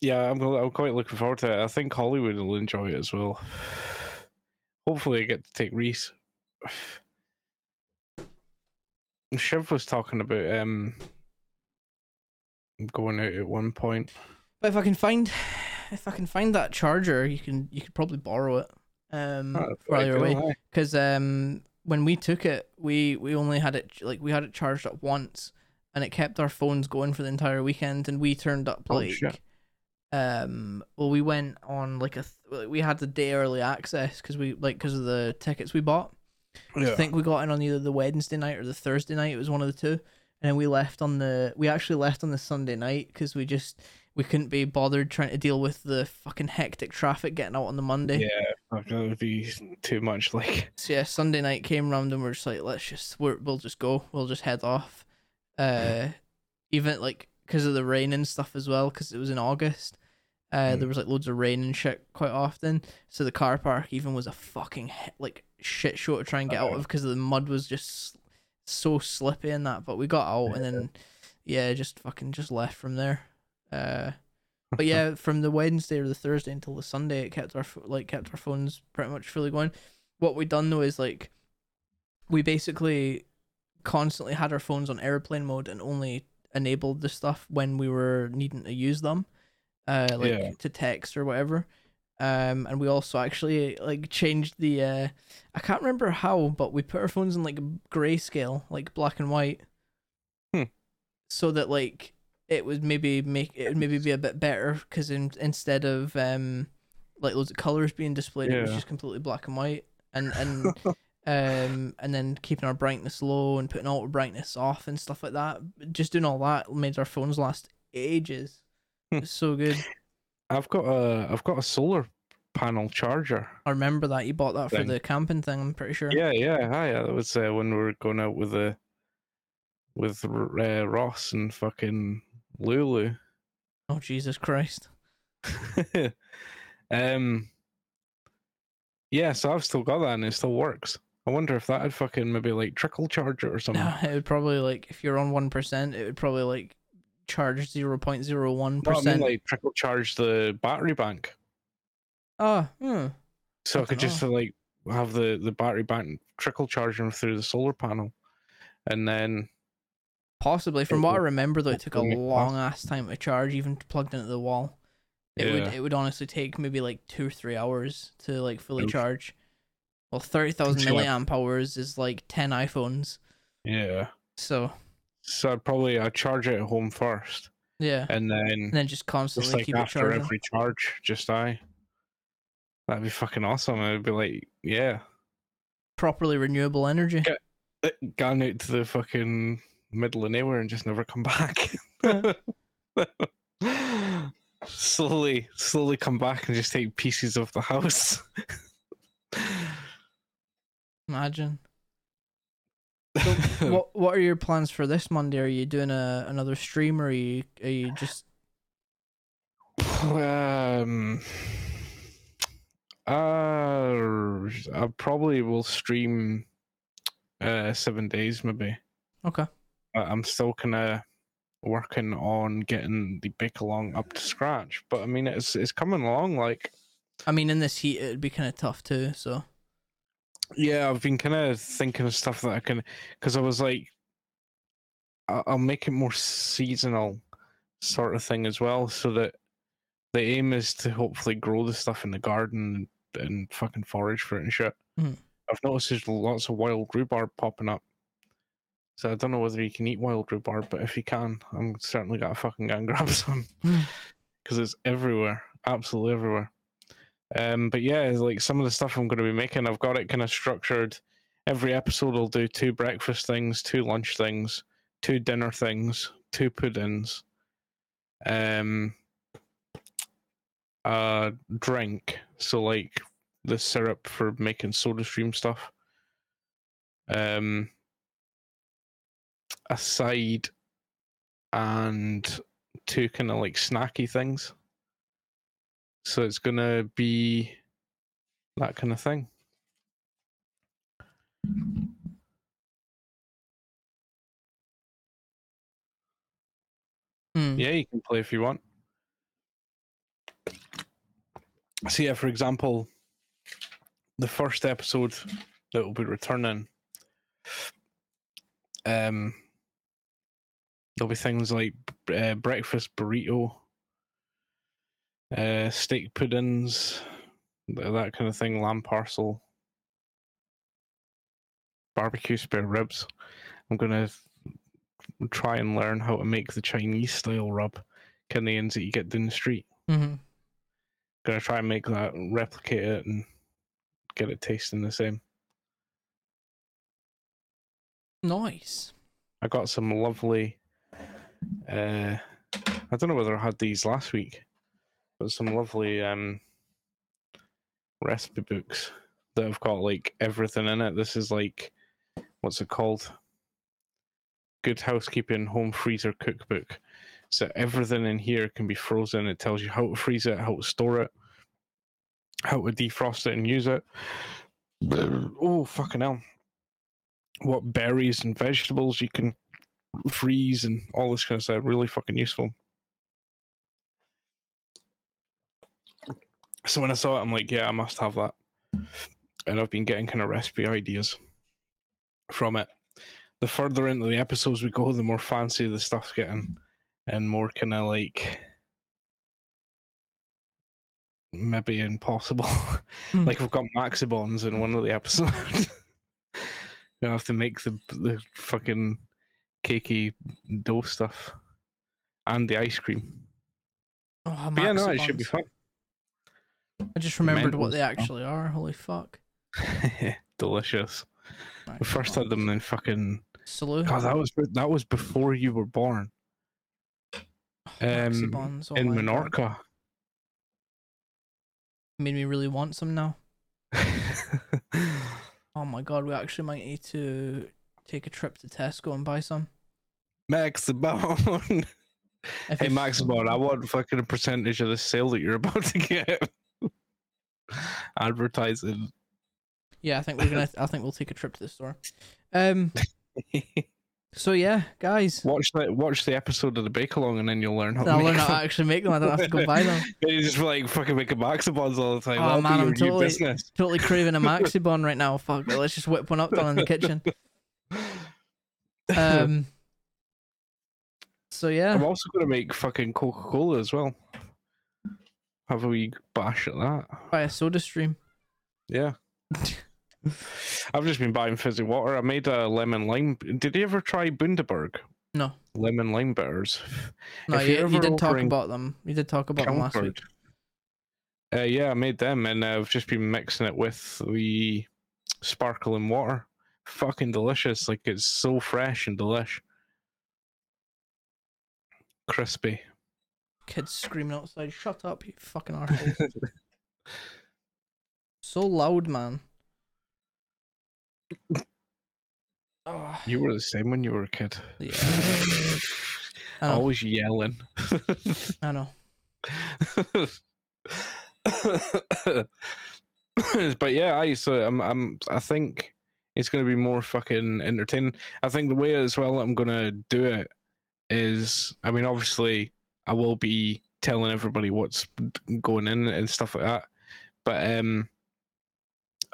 Yeah, I'm I'm quite looking forward to it. I think Hollywood will enjoy it as well. Hopefully, I get to take Reese. Shiv was talking about um going out at one point. But if I can find, if I can find that charger, you can you could probably borrow it. Um, Oh, while you're away. because um when we took it we we only had it like we had it charged up once and it kept our phones going for the entire weekend and we turned up Oh, like shit. um well we went on like a th- we had the day early access because we like because of the tickets we bought I think we got in on either the Wednesday night or the Thursday night. It was one of the two, and then we left on the. We actually left on the Sunday night because we just we couldn't be bothered trying to deal with the fucking hectic traffic getting out on the Monday. Yeah, that would be too much. Like, So yeah, Sunday night came round and we're just like, let's just we're, we'll just go. We'll just head off. Uh, even like because of the rain and stuff as well. Because it was in August, uh, Mm. there was like loads of rain and shit quite often. So the car park even was a fucking he- like shit show to try and get out of because the mud was just so slippy and that. But we got out and then yeah, just fucking just left from there. Uh, but yeah, [laughs] from the Wednesday or the Thursday until the Sunday, it kept our like kept our phones pretty much fully going. What we done though is like, we basically constantly had our phones on airplane mode and only enabled the stuff when we were needing to use them, uh, like Yeah. to text or whatever. Um, and we also actually like changed the uh, I can't remember how, but we put our phones in like grayscale, like black and white, Hmm. so that like it would maybe make it would maybe be a bit better because in, instead of um like loads of colors being displayed, it was just completely black and white, and and [laughs] um and then keeping our brightness low and putting auto brightness off and stuff like that. Just doing all that made our phones last ages. Hmm. It's so good. I've got a I've got a solar panel charger. I remember that you bought that for the camping thing. I'm pretty sure. Yeah, yeah, hi. Yeah, that was uh, when we were going out with the with uh, Ross and fucking Lulu. Oh Jesus Christ! [laughs] um, yeah, so I've still got that and it still works. I wonder if that had fucking maybe like trickle charge it or [laughs] something. Yeah, it would probably like if you're on one percent, it would probably like charge zero point zero one No, percent. like trickle charge the battery bank, Oh, hmm. so I, I could just like have the the battery bank trickle charging through the solar panel, and then possibly. From It what I remember, though, it took a it long ass time to charge, even plugged into the wall. It Yeah. would it would honestly take maybe like two or three hours to like fully Oof. charge. Well, thirty thousand milliamp hours is like ten iPhones. yeah, So so I'd probably I'd charge it at home first, yeah, and then and then just constantly just like keep it after charging. every charge, just I. That'd be fucking awesome. I'd be like, yeah, Properly renewable energy. Yeah. Uh, gone out to the fucking middle of nowhere and just never come back. [laughs] slowly, slowly come back and just take pieces of the house. Imagine. [laughs] what What are your plans for this Monday? Are you doing a another stream, or are you are you just um, uh, I probably will stream uh seven days maybe. okay? I- I'm still kind of working on getting the bake along up to scratch, but I mean it's it's coming along. Like I mean, in this heat, it'd be kind of tough too. So yeah, I've been kind of thinking of stuff that I can because I was like, I'll make it more seasonal sort of thing as well, so that the aim is to hopefully grow the stuff in the garden and, and fucking forage for it and shit. Mhm. I've noticed there's lots of wild rhubarb popping up. So I don't know whether you can eat wild rhubarb, but if you can, I'm certainly gonna fucking go and grab some Mm. because it's everywhere, absolutely everywhere. Um, but yeah, like some of the stuff I'm going to be making, I've got it kind of structured. Every episode, I'll do two breakfast things, two lunch things, two dinner things, two puddings, um, a drink. So like the syrup for making soda stream stuff. Um, side and two kind of like snacky things. So it's gonna be that kind of thing. Hmm. Yeah, you can play if you want. So yeah, for example, the first episode that will be returning, um, there'll be things like uh, breakfast burrito, uh, steak puddings, that kind of thing, lamb parcel, barbecue spare ribs. I'm gonna try and learn how to make the Chinese style rub, kind of ends that you get down the street. hmm Gonna try and make that, replicate it, and get it tasting the same. Nice. I got some lovely. Uh, I don't know whether I had these last week, but some lovely um recipe books that have got like everything in it. This is like, what's it called? Good Housekeeping Home Freezer Cookbook. So everything in here can be frozen. It tells you how to freeze it, how to store it, how to defrost it and use it. Oh fucking hell! What berries and vegetables you can freeze and all this kind of stuff. Really fucking useful. So when I saw it, I'm like, yeah, I must have that. And I've been getting kind of recipe ideas from it. The further into the episodes we go, the more fancy the stuff's getting, and more kind of like maybe impossible. [laughs] Hmm. like we've got Maxibons in one of the episodes. [laughs] you have to make the the fucking cakey dough stuff and the ice cream. Oh, But yeah, no, it should be fun. I just remembered what they actually are. Holy fuck. [laughs] Delicious. We first had them in fucking. Salute. God, that was that was before you were born [sighs] um, Maxibons, oh in my God. Menorca. Made me really want some now. [laughs] Oh my god, we actually might need to take a trip to Tesco and buy some. Maxibon. Hey, Maxibon, I want fucking a percentage of the sale that you're about to get. [laughs] Advertising. Yeah, I think we're gonna. I think we'll take a trip to the store. Um. So yeah, guys, watch the watch the episode of the Bake Along, and then you'll learn how to I'll make learn how to actually make them. I don't have to go buy them. [laughs] You just like fucking making Maxibons all the time. Oh, That'll man, I'm totally- Totally craving a Maxibon right now. Fuck let's just whip one up down in the kitchen. [laughs] [laughs] Um. So yeah, I'm also going to make fucking Coca Cola as well. Have a wee bash at that. buy a soda stream. Yeah. [laughs] I've just been buying fizzy water. I made a lemon lime. Did you ever try Bundaberg? No. Lemon lime bitters. [laughs] No, you, you did talk about them. You did talk about them last week. Uh, yeah, I made them, and I've just been mixing it with the sparkling water. Fucking delicious! Like it's so fresh and delish, crispy. Kids screaming outside. Shut up, you fucking arsehole. [laughs] so loud, man. Oh, [sighs] You were the same when you were a kid. yeah, [laughs] Always yelling. I know. [laughs] but yeah, I so I'm I'm I think it's gonna be more fucking entertaining. I think the way as well I'm gonna do it is I mean obviously I will be telling everybody what's going in and stuff like that. But um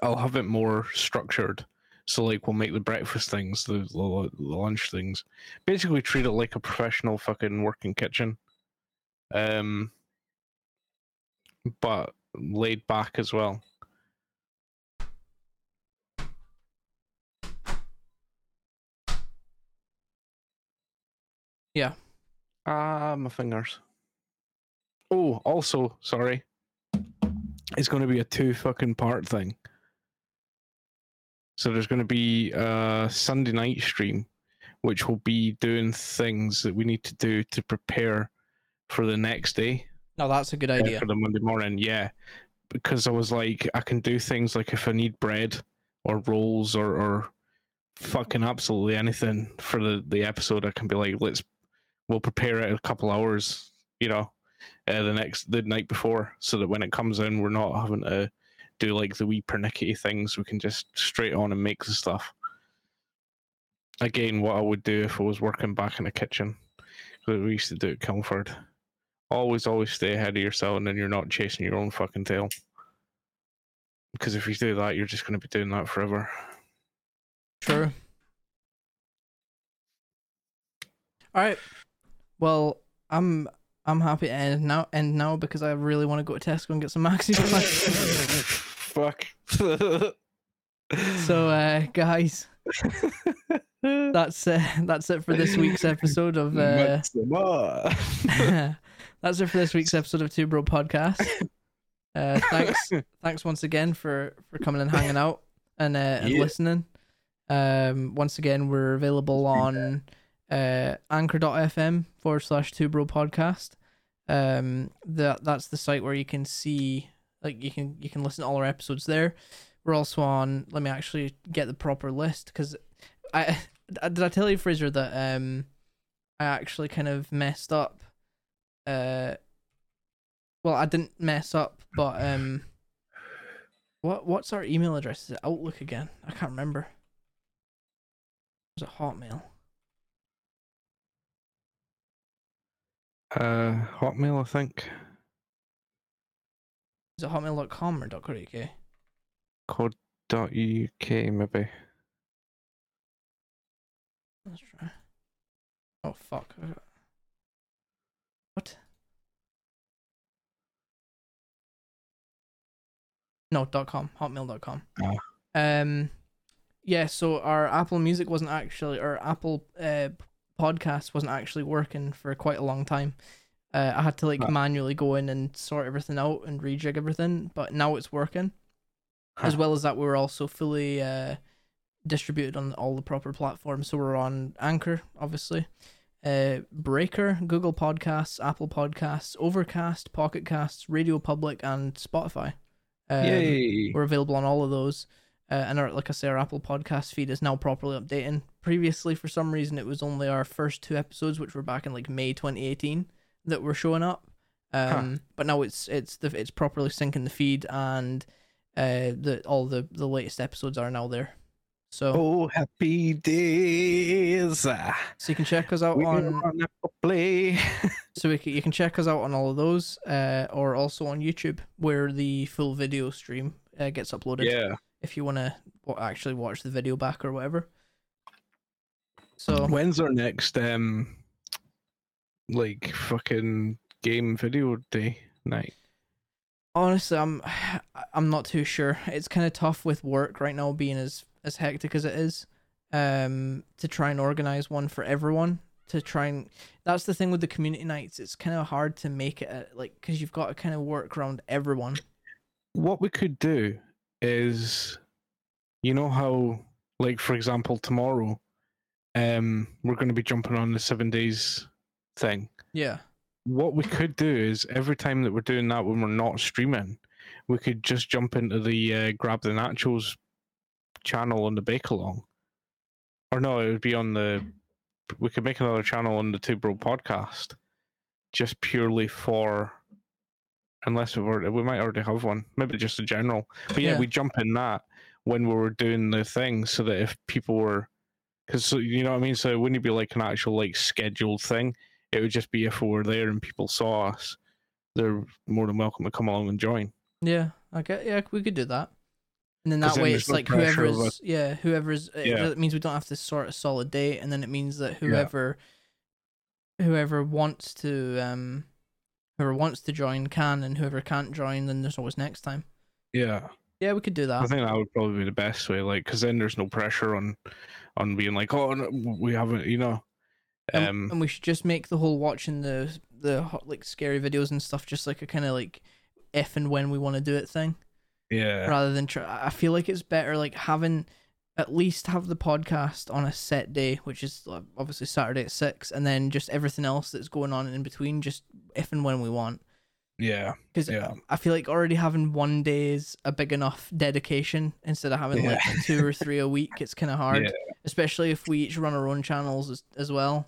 I'll have it more structured. So like we'll make the breakfast things, the, the, the lunch things. Basically treat it like a professional fucking working kitchen. Um but laid back as well. Yeah. Ah, my fingers. Oh, also, sorry. It's going to be a two fucking part thing. So there's going to be a Sunday night stream, which will be doing things that we need to do to prepare for the next day. No, that's a good uh, idea. for the Monday morning. Yeah, because I was like, I can do things like if I need bread or rolls or or fucking absolutely anything for the the episode, I can be like, let's we'll prepare it a couple hours, you know, uh, the next the night before, so that when it comes in, we're not having to do like the wee pernickety things. We can just straight on and make the stuff. Again, what I would do if I was working back in the kitchen, 'cause we used to do it Kilford always always stay ahead of yourself and then you're not chasing your own fucking tail because if you do that you're just going to be doing that forever True. All right. Well, I'm I'm happy to end now end now because I really want to go to Tesco and get some maxi [laughs] fuck So, uh, guys, that's uh, that's it for this week's episode of. Uh, [laughs] that's it for this week's episode of Two Bro Podcast. Uh, thanks, [laughs] thanks once again for for coming and hanging out and uh, and Yeah. listening. Um, once again, we're available on uh, Anchor.fm forward slash Two Bro Podcast. Um, that that's the site where you can see like you can you can listen to all our episodes there. We're also on. Let me actually get the proper list because I [laughs] did I tell you, Fraser, that um, I actually kind of messed up. Uh, well, I didn't mess up, but um, what what's our email address? Is it Outlook again? I can't remember. Was it Hotmail? Uh, Hotmail, I think. Is it hotmail.com or .co.uk? Code.uk, maybe. Let's try. Oh fuck. What? No, dot com. Hotmail.com. Ah. Um yeah, so our Apple Music wasn't actually or Apple uh podcast wasn't actually working for quite a long time. Uh, I had to like Ah. manually go in and sort everything out and rejig everything, but now it's working. As well as that, we were also fully uh, distributed on all the proper platforms. So we're on Anchor, obviously, uh, Breaker, Google Podcasts, Apple Podcasts, Overcast, Pocket Casts, Radio Public, and Spotify. Um, Yay! We're available on all of those. Uh, and our, like I say, our Apple Podcast feed is now properly updating. Previously, for some reason, it was only our first two episodes, which were back in like May 2018, that were showing up. Um, but now it's it's the it's properly syncing the feed, and uh, the all the the latest episodes are now there. So Oh, happy days! So you can check us out We're on Play. [laughs] so we can, you can check us out on all of those, uh, or also on YouTube where the full video stream uh, gets uploaded. yeah. if you want to actually watch the video back or whatever. So When's our next um like fucking game video day night? honestly, I'm I'm not too sure. It's kind of tough with work right now, being as as hectic as it is, um, to try and organize one for everyone. To try and that's the thing with the community nights. It's kind of hard to make it like because you've got to kind of work around everyone. What we could do is you know how like for example tomorrow um we're gonna be jumping on the seven days thing. Yeah, What we could do is every time that we're doing that when we're not streaming, we could just jump into the uh, grab the nachos channel on the bake along. Or no, it would be on the we could make another channel on the Two Bro podcast just purely for unless we were we might already have one. Maybe just a general. But yeah, Yeah. we jump in that when we were doing the thing so that if people were because you know what I mean, so it wouldn't be like an actual like scheduled thing. It would just be if we were there and people saw us, they're more than welcome to come along and join. yeah, okay, yeah, we could do that. And then that way, there's it's no like of whoever's yeah, whoever's it- Yeah. It means we don't have to sort a solid date, and then it means that whoever whoever wants to um whoever wants to join can, and whoever can't join, then there's always next time. Yeah, Yeah, we could do that. I think that would probably be the best way. Like, because then there's no pressure on on being like, oh, no, we haven't, you know. And, Um, and we should just make the whole watching the the hot, like scary videos and stuff just like a kind of like if and when we want to do it thing. yeah, rather than try. I feel like it's better like having at least have the podcast on a set day, which is obviously Saturday at six, and then just everything else that's going on in between, just if and when we want. Yeah, Because Yeah. I feel like already having one day is a big enough dedication instead of having like two or [laughs] three a week. It's kind of hard, Yeah. especially if we each run our own channels as, as well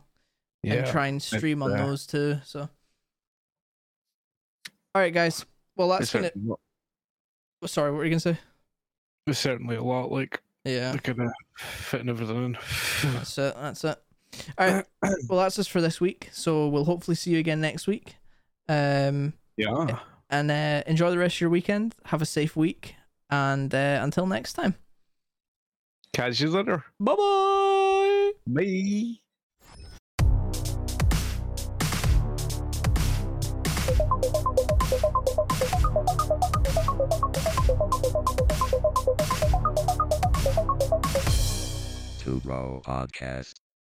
and try and stream on those too. So, all right, guys. Well, that's gonna. certainly, Sorry, what were you gonna say? it's certainly a lot like Yeah. kind of fitting everything in. That's it. That's it. [clears throat] All right. Well, that's us for this week. So we'll hopefully see you again next week. Um, yeah. and uh, enjoy the rest of your weekend. Have a safe week, and uh, until next time. Catch you later. Bye bye. Bye. Two Bro Podcast.